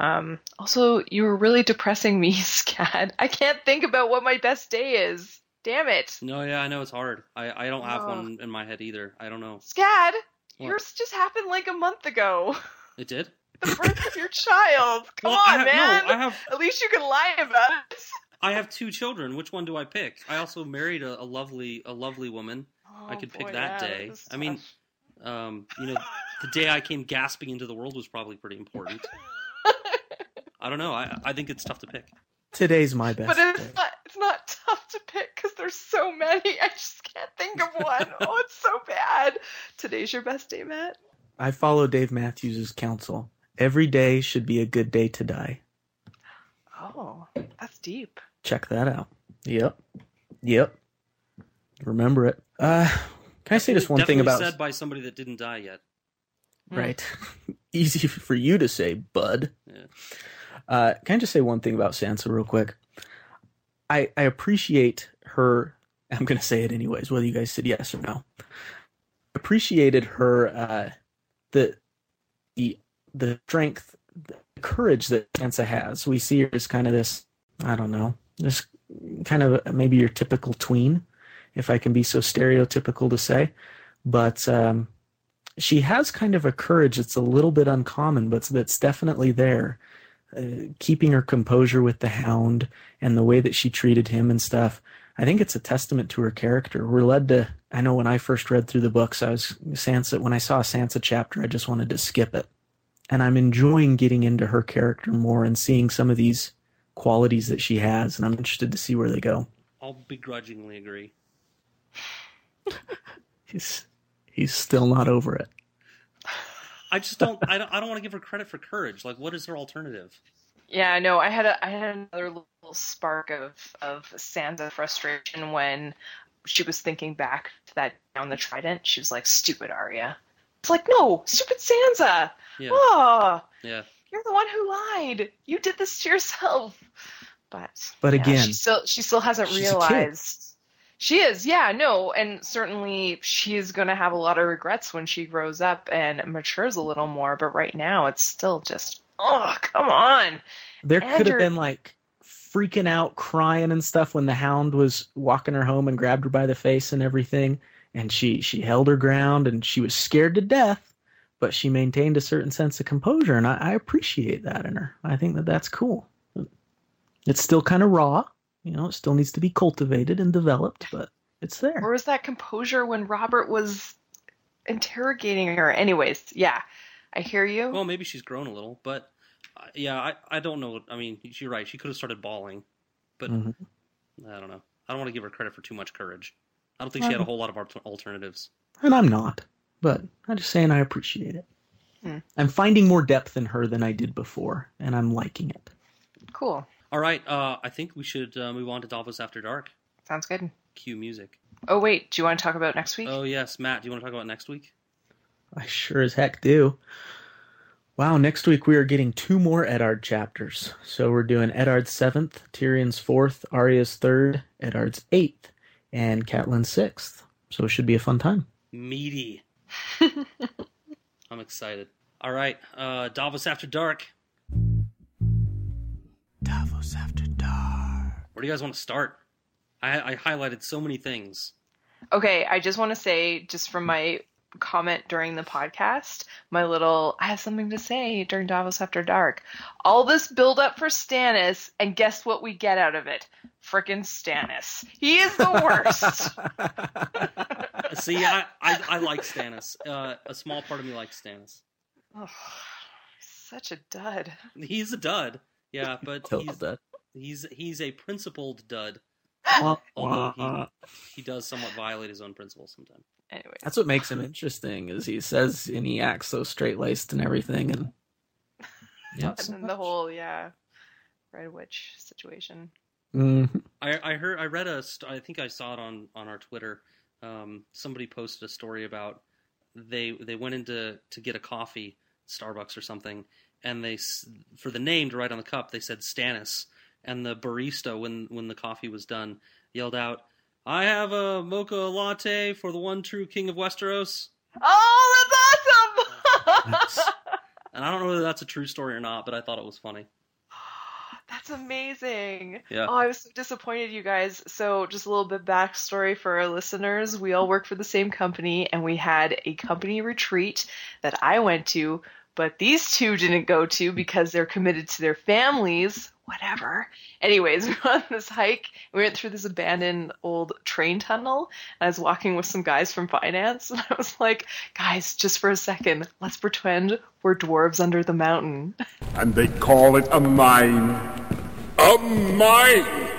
Um, also, you were really depressing me, Scad. I can't think about what my best day is. Damn it. no, yeah, I know it's hard. I I don't have Ugh. one in my head either. I don't know. Scad, What? yours just happened like a month ago. It did. The birth of your child. Come Well, on, have- man. No, I have At least you can lie about it. I have two children. Which one do I pick? I also married a, a lovely a lovely woman. Oh, I Oh, could pick that yeah, day. I mean. Um, you know, the day I came gasping into the world was probably pretty important. I don't know. I I think it's tough to pick. Today's my best but it's day. not, it's not tough to pick because there's so many. I just can't think of one. oh, it's so bad. Today's your best day, Matt. I follow Dave Matthews' counsel. Every day should be a good day to die. Oh, that's deep. Check that out. Yep. Yep. Remember it. Uh, can I say just one thing about said by somebody that didn't die yet. right? Easy for you to say, bud. Yeah. Uh, can I just say one thing about Sansa real quick? I I appreciate her. I'm going to say it anyways, whether you guys said yes or no. Appreciated her uh, the the the strength, the courage that Sansa has. We see her as kind of this. I don't know, this kind of maybe your typical tween, if I can be so stereotypical to say, but. Um, she has kind of a courage that's a little bit uncommon, but that's definitely there. Uh, keeping her composure with the hound and the way that she treated him and stuff. I think it's a testament to her character. We're led to. I know when I first read through the books, I was Sansa. When I saw a Sansa chapter, I just wanted to skip it, and I'm enjoying getting into her character more and seeing some of these qualities that she has, and I'm interested to see where they go. I'll begrudgingly agree. He's he's still not over it. I just don't. I don't. I don't want to give her credit for courage. Like, what is her alternative? Yeah, no, I had a I had another little spark of of Sansa frustration when she was thinking back to that down the trident, she was like, "Stupid Arya." It's like, no, stupid Sansa. Yeah. Oh, Yeah. you're the one who lied. You did this to yourself. But But yeah, again, she still she still hasn't she's a kid. realized. She is, yeah, no, and certainly she is going to have a lot of regrets when she grows up and matures a little more. But right now, it's still just, oh, come on. There could have been like freaking out, crying and stuff when the hound was walking her home and grabbed her by the face and everything. And she she held her ground and she was scared to death, but she maintained a certain sense of composure, and I, I appreciate that in her. I think that that's cool. It's still kind of raw, you know. It still needs to be cultivated and developed, but it's there. Where was that composure when Robert was interrogating her? Anyways, yeah, I hear you. Well, maybe she's grown a little, but uh, yeah, I, I don't know. I mean, you're right. She could have started bawling, but Mhm. I don't know. I don't want to give her credit for too much courage. I don't think she had a whole lot of alternatives. And I'm not, but I'm just saying I appreciate it. Hmm. I'm finding more depth in her than I did before, and I'm liking it. cool. All right, uh, I think we should uh, move on to Davos After Dark. Sounds good. Cue music. Oh, wait, do you want to talk about next week? Oh yes, Matt. Do you want to talk about next week? I sure as heck do. Wow, next week we are getting two more Eddard chapters. So we're doing Eddard's seventh, Tyrion's fourth, Arya's third, Eddard's eighth, and Catelyn's sixth. So it should be a fun time. Meaty. I'm excited. All right, uh, Davos After Dark. Davos after dark. Where do you guys want to start? I, I highlighted so many things. Okay, I just want to say, just from my comment during the podcast, my little, I have something to say during Davos After Dark. All this build up for Stannis, and guess what we get out of it? Frickin' Stannis. He is the worst. See, I, I, I like Stannis. Uh, a small part of me likes Stannis. oh, such a dud. He's a dud. Yeah, but he's, dud. he's he's a principled dud. Wah, Although wah. he does somewhat violate his own principles sometimes. Anyway, That's what makes him interesting, is he says and he acts so straight laced and everything, and yeah, and then the whole, yeah, Red Witch situation. Mhm. I, I heard I read a st- I think I saw it on on our Twitter. Um, somebody posted a story about they they went into to get a coffee, Starbucks or something, and they for the name to write on the cup they said Stannis, and the barista when when the coffee was done yelled out, "I have a mocha latte for the one true king of Westeros." Oh, that's awesome! And I don't know whether that's a true story or not, but I thought it was funny. That's amazing. Yeah. Oh, I was so disappointed, you guys. So, just a little bit backstory for our listeners. We all work for the same company, and we had a company retreat that I went to, but these two didn't go to because they're committed to their families. Whatever. Anyways, we went on this hike. We went through this abandoned old train tunnel. And I was walking with some guys from finance, and I was like, guys, just for a second, let's pretend we're dwarves under the mountain. And they call it a mine. A mine!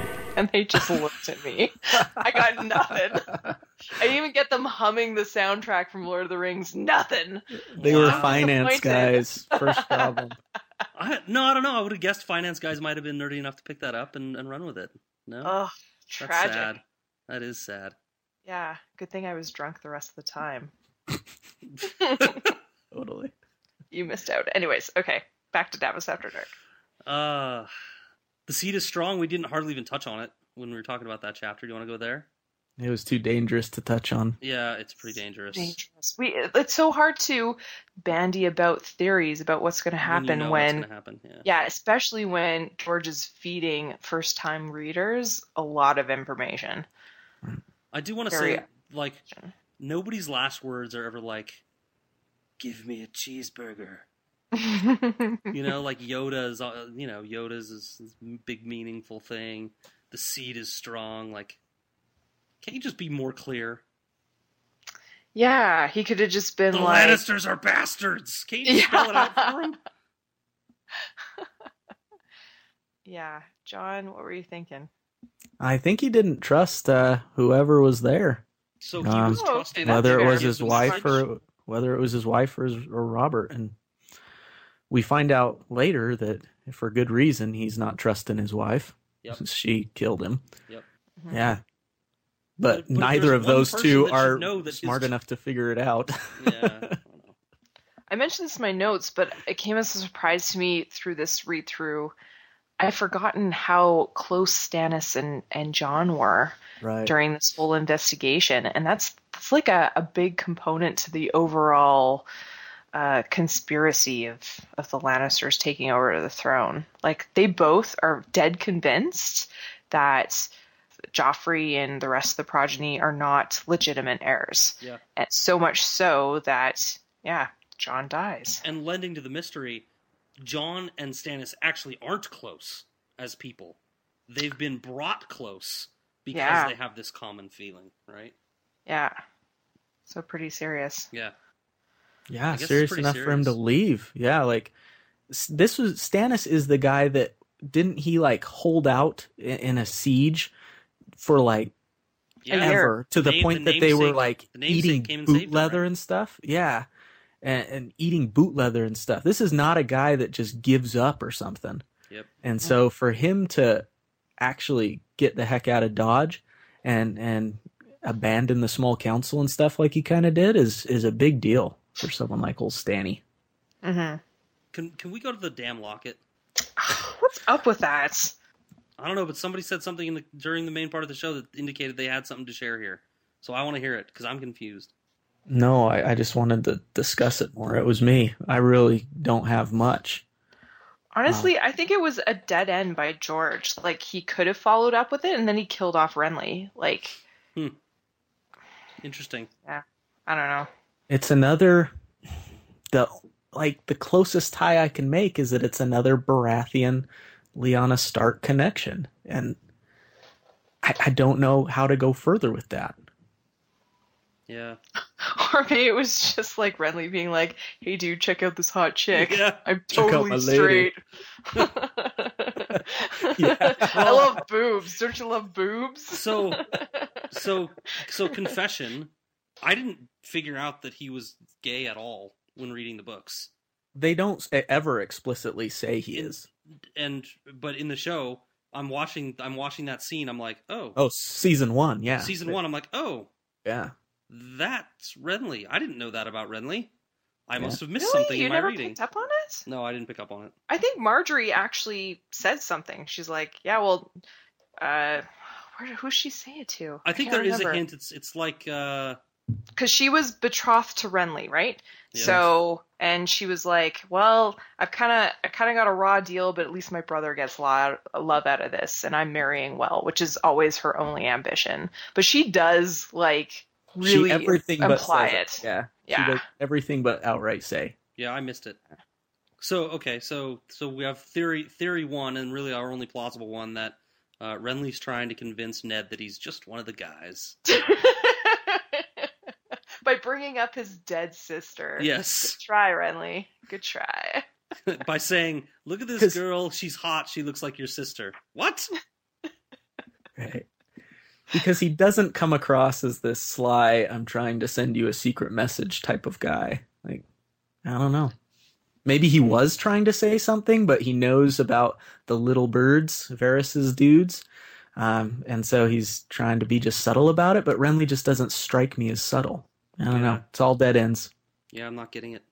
And they just looked at me. I got nothing. I didn't even get them humming the soundtrack from Lord of the Rings. Nothing. they were Wow. finance guys. First problem. I, no, I don't know. I would have guessed finance guys might have been nerdy enough to pick that up and, and run with it. No, Ugh, that's tragic. sad. That is sad. Yeah, good thing I was drunk the rest of the time. totally. You missed out. Anyways, okay, back to Davos After Dark. Uh, the seed is strong. We didn't hardly even touch on it when we were talking about that chapter. Do you want to go there? It was too dangerous to touch on. Yeah, it's pretty dangerous. Dangerous. We, it's so hard to bandy about theories about what's going to When you happen know when gonna happen. Yeah. Yeah, especially when George is feeding first time readers a lot of information. I do want to say, like, nobody's last words are ever like, "Give me a cheeseburger." You know, like Yoda's. uh, You know, Yoda's is this big meaningful thing. The seed is strong. Like, can't you just be more clear? yeah, he could have just been The like, Lannisters are bastards. Can't you spell it out for him? yeah, Jon, what were you thinking? I think he didn't trust uh, whoever was there, So he Um, was trusted. That's whether it was his wife or whether it was his wife or, or Robert. And we find out later that for good reason he's not trusting his wife Yep. she killed him. Yep. Mhm. Yeah. but, But neither of those two are know that smart ch- enough to figure it out. Yeah. I. I mentioned this in my notes, but it came as a surprise to me through this read through. I've forgotten how close Stannis and, and Jon were right. during this whole investigation, and that's that's like a, a big component to the overall uh, conspiracy of of the Lannisters taking over the throne. Like they both are dead convinced that Joffrey and the rest of the progeny are not legitimate heirs, Yeah. and so much so that yeah, Jon dies. And lending to the mystery, Jon and Stannis actually aren't close as people. They've been brought close because Yeah. they have this common feeling, right? Yeah, so pretty serious. Yeah. Yeah, guess it's serious enough for him to leave. Yeah, like this was Stannis is the guy that didn't he like hold out i- in a siege for like Yeah. ever to the name- point the that they were like the eating boot him, leather right? and stuff. Yeah, and, and eating boot leather and stuff. This is not a guy that just gives up or something. Yep. And so for him to actually get the heck out of Dodge and and abandon the small council and stuff like he kind of did is is a big deal for someone like old Stanny. hmm Can can we go to the damn locket? What's up with that? I don't know, but somebody said something in the during the main part of the show that indicated they had something to share here. So I want to hear it because I'm confused. No, I, I just wanted to discuss it more. It was me. I really don't have much. Honestly, I think it was a dead end by George. Like he could have followed up with it, and then he killed off Renly. Like Interesting. Yeah, I don't know. It's another the like the closest tie I can make is that it's another Baratheon Lyanna Stark connection. And I, I don't know how to go further with that. Yeah. Or maybe it was just like Renly being like, "Hey, dude, check out this hot chick. Yeah. I'm totally straight." Yeah. I love boobs. Don't you love boobs? So so so confession. I didn't figure out that he was gay at all when reading the books. They don't ever explicitly say he In- is. And but in the show, I'm watching I'm watching that scene. I'm like, oh, Oh, season one, yeah. season one. I'm like, oh, Yeah. that's Renly. I didn't know that about Renly. I Yeah. must have missed really? something you in my never reading. picked up on it? No, I didn't pick up on it. I think Margaery actually said something. She's like, "Yeah, well, uh, where who's she say it to?" I think there is a hint. It's it's like uh, because she was betrothed to Renly, right? Yeah. So, and she was like, "Well, I've kind of, I kind of got a raw deal, but at least my brother gets a lot love out of this, and I'm marrying well, which is always her only ambition. But she does like really she everything but imply says it. Yeah. Yeah. She does everything but outright say. yeah, I missed it. So okay, so so we have theory theory one, and really our only plausible one that uh, Renly's trying to convince Ned that he's just one of the guys. By bringing up his dead sister. Yes, Good try, Renly. Good try. by saying, "Look at this 'Cause- girl. She's hot. She looks like your sister." What? Right. Because he doesn't come across as this sly, I'm trying to send you a secret message type of guy. Like, I don't know. Maybe he was trying to say something, but he knows about the little birds, Varys's dudes. Um, and so he's trying to be just subtle about it, but Renly just doesn't strike me as subtle. I don't Yeah. know. It's all dead ends. Yeah, I'm not getting it.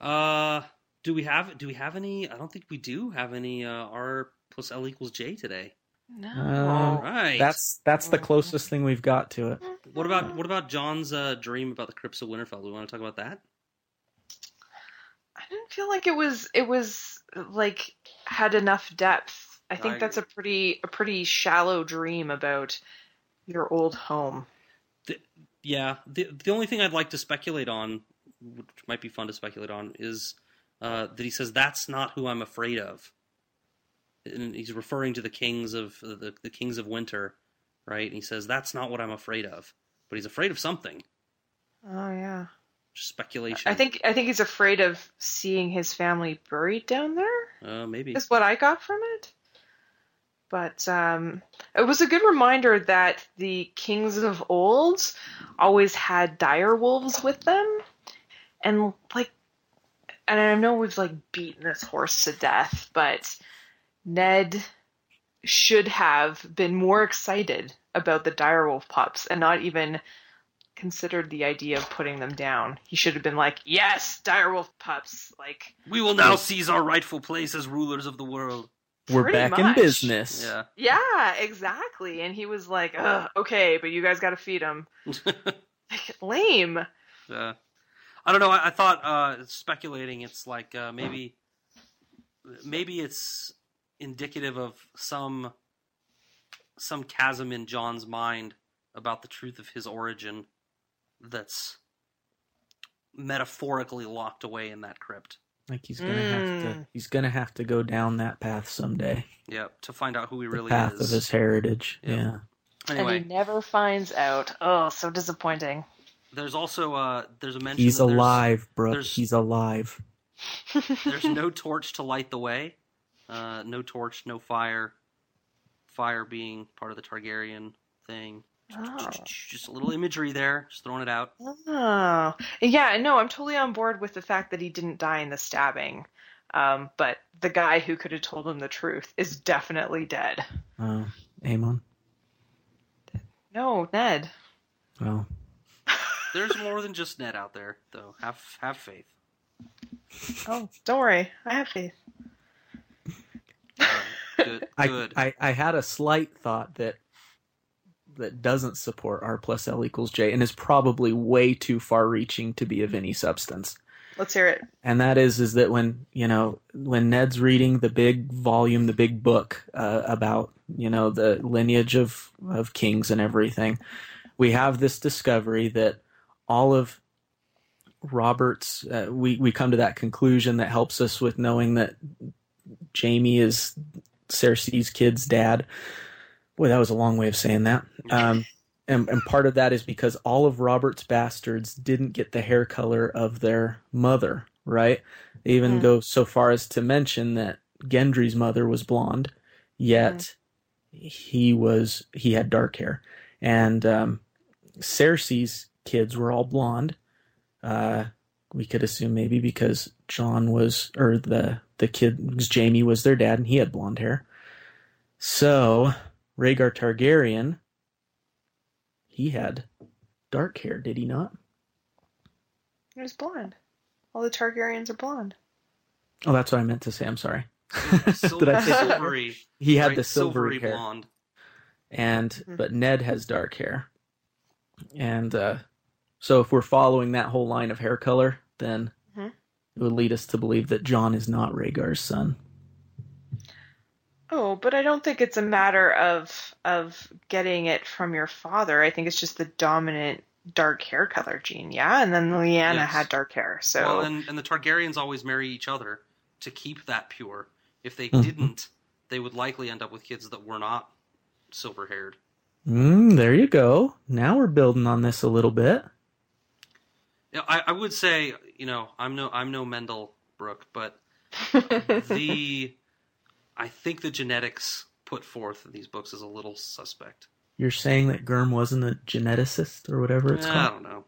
Uh, do we have do we have any? I don't think we do have any. Uh, R plus L equals J today. No. Um, Right. That's that's the closest thing we've got to it. What about what about Jon's uh, dream about the crypts of Winterfell? Do we want to talk about that? I didn't feel like it was it was like had enough depth. I think I that's a pretty a pretty shallow dream about your old home. Yeah. The the only thing I'd like to speculate on, which might be fun to speculate on, is uh, that he says that's not who I'm afraid of. And he's referring to the kings of the the kings of winter, right? And he says that's not what I'm afraid of, but he's afraid of something. Oh yeah. Just speculation. I think I think he's afraid of seeing his family buried down there. uh, maybe. Is what I got from it. But um, it was a good reminder that the kings of old always had dire wolves with them, and like, and I know we've like beaten this horse to death, but Ned should have been more excited about the direwolf pups and not even considered the idea of putting them down. He should have been like, "Yes, direwolf pups!" Like, We will now seize our rightful place as rulers of the world. We're Pretty back in business. Yeah. yeah, exactly. And he was like, Ugh, "Okay, but you guys got to feed them." Lame. Uh, I don't know. I, I thought uh, speculating. It's like uh, maybe, maybe it's indicative of some some chasm in Jon's mind about the truth of his origin that's metaphorically locked away in that crypt. Like he's gonna have to Mm. he's gonna have to go down that path someday. Yeah, to find out who he The really path is. of his heritage. Yeah. Yeah. Anyway, And he never finds out. Oh, so disappointing. there's also uh, there's a mention. He's that alive, bro. He's alive. There's no torch to light the way. Uh, no torch, no fire. Fire being part of the Targaryen thing. Oh. Just a little imagery there, just throwing it out. Oh, yeah, no, I'm totally on board with the fact that he didn't die in the stabbing. Um, but the guy who could have told him the truth is definitely dead. Oh, Aemon. No, Ned. Well, There's more than just Ned out there, though. Have have faith. Oh, don't worry. I have faith. Uh, good. I, Good. I I had a slight thought that that doesn't support R plus L equals J and is probably way too far reaching to be of any substance. Let's hear it. and that is is that when you know when Ned's reading the big volume, the big book uh, about you know the lineage of of kings and everything, we have this discovery that all of Robert's uh, we we come to that conclusion that helps us with knowing that Jaime is Cersei's kid's dad. Boy, that was a long way of saying that. Um, and, and part of that is because all of Robert's bastards didn't get the hair color of their mother, right? They even Mm. go so far as to mention that Gendry's mother was blonde, yet he was he had dark hair, and um, Cersei's kids were all blonde. Uh, we could assume maybe because John was or the the kid Jaime was their dad and he had blonde hair. So Rhaegar Targaryen, he had dark hair, did he not? He was blonde. All the Targaryens are blonde. Oh, that's what I meant to say. I'm sorry. Sil- Did I say silvery? He had right? the silvery, hair, blonde. and Mhm. but Ned has dark hair, and uh, so if we're following that whole line of hair color, then Mhm. it would lead us to believe that Jon is not Rhaegar's son. Oh, but I don't think it's a matter of of getting it from your father. I think it's just the dominant dark hair color gene. Yeah, and then Lyanna Yes. had dark hair. So Well, and, and the Targaryens always marry each other to keep that pure. If they Mhm. didn't, they would likely end up with kids that were not silver haired. Mm, there you go. Now we're building on this a little bit. Yeah, I, I would say, you know, I'm no I'm no Mendel Brooke, but the I think the genetics put forth in these books is a little suspect. You're saying that Germ wasn't a geneticist or whatever it's Eh, I called. don't know.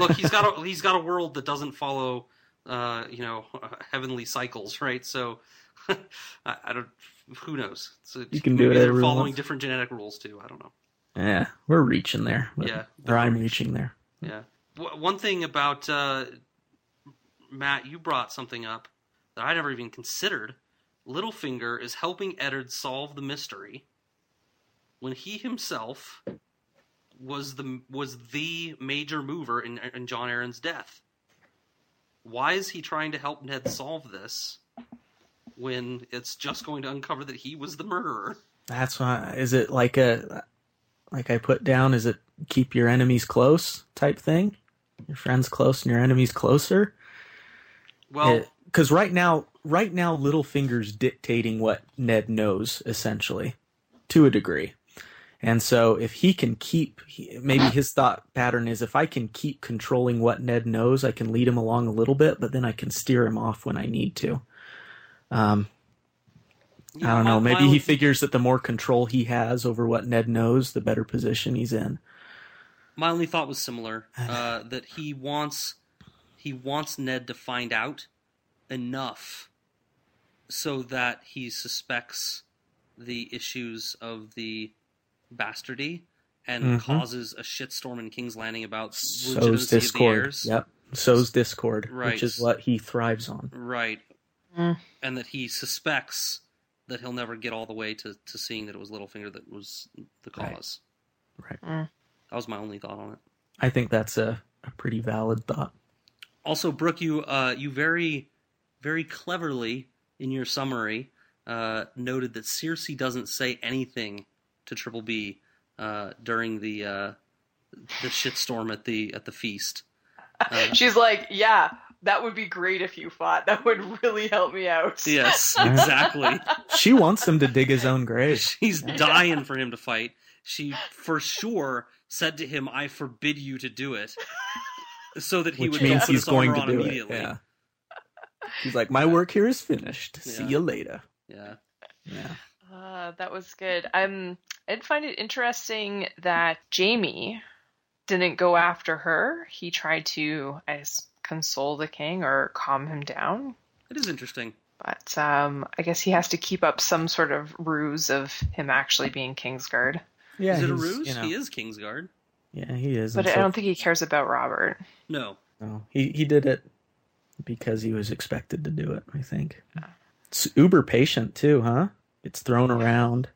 Look, he's got a he's got a world that doesn't follow, uh, you know, heavenly cycles, right? So, I, I don't. Who knows? So You can do it following different genetic rules too. I don't know. yeah, we're reaching there. Yeah, or I'm reaching there. Yeah. W- one thing about uh, Matt, you brought something up that I never even considered. Littlefinger is helping Eddard solve the mystery when he himself was the was the major mover in, in Jon Arryn's death. Why is he trying to help Ned solve this when it's just going to uncover that he was the murderer? That's why. Is it like a like I put down? Is it keep your enemies close type thing? Your friends close and your enemies closer. Well, Because right now, right now, Littlefinger's dictating what Ned knows essentially, to a degree. And so, if he can keep, maybe his thought pattern is, if I can keep controlling what Ned knows, I can lead him along a little bit, but then I can steer him off when I need to. Um, you I don't know. Maybe he figures that the more control he has over what Ned knows, the better position he's in. My only thought was similar. Uh, that he wants he wants Ned to find out enough so that he suspects the issues of the bastardy and Mhm. causes a shitstorm in King's Landing about Sows legitimacy of the discord. Yep. Sows discord, Right. which is what he thrives on. Right. Mm. And that he suspects that he'll never get all the way to, to seeing that it was Littlefinger that was the Right. cause. Right. Mm. That was my only thought on it. I think that's a, a pretty valid thought. Also, Brooke, you uh, you very very cleverly in your summary uh, noted that Cersei doesn't say anything to Triple B uh, during the uh, the shitstorm at the at the feast. Uh, She's like, yeah, that would be great if you fought. That would really help me out. yes, exactly. She wants him to dig his own grave. She's dying for him to fight. She for sure said to him, "I forbid you to do it," so that he which would means he's his armor going to on do immediately. it. Yeah. He's like, my work here is finished. See you later. yeah. Yeah. Uh, that was good. Um, I'd find it interesting that Jaime didn't go after her. He tried to, I guess, console the king or calm him down. It is interesting. But um, I guess he has to keep up some sort of ruse of him actually being Kingsguard. Yeah. is it a ruse? you know, He is Kingsguard. Yeah, he is. But I so- don't think he cares about Robert. No. No, he he did it because he was expected to do it. I think. It's uber patient too, huh? It's thrown around,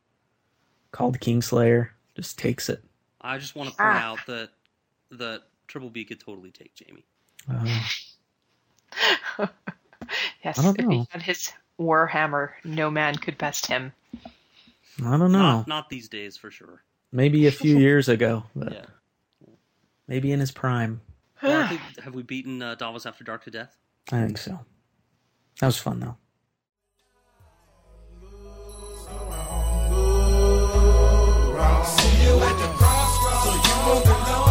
called Kingslayer, just takes it. I just want to point Ah. out that that Triple B could totally take Jaime. Uh, yes, I don't if know. he had his warhammer, no man could best him. I don't know. Not, not these days for sure. Maybe a few years ago, but Yeah. maybe in his prime. Well, I think, have we beaten uh, Davos After Dark to death? I think so. That was fun though. See you at the crossroads, so you won't.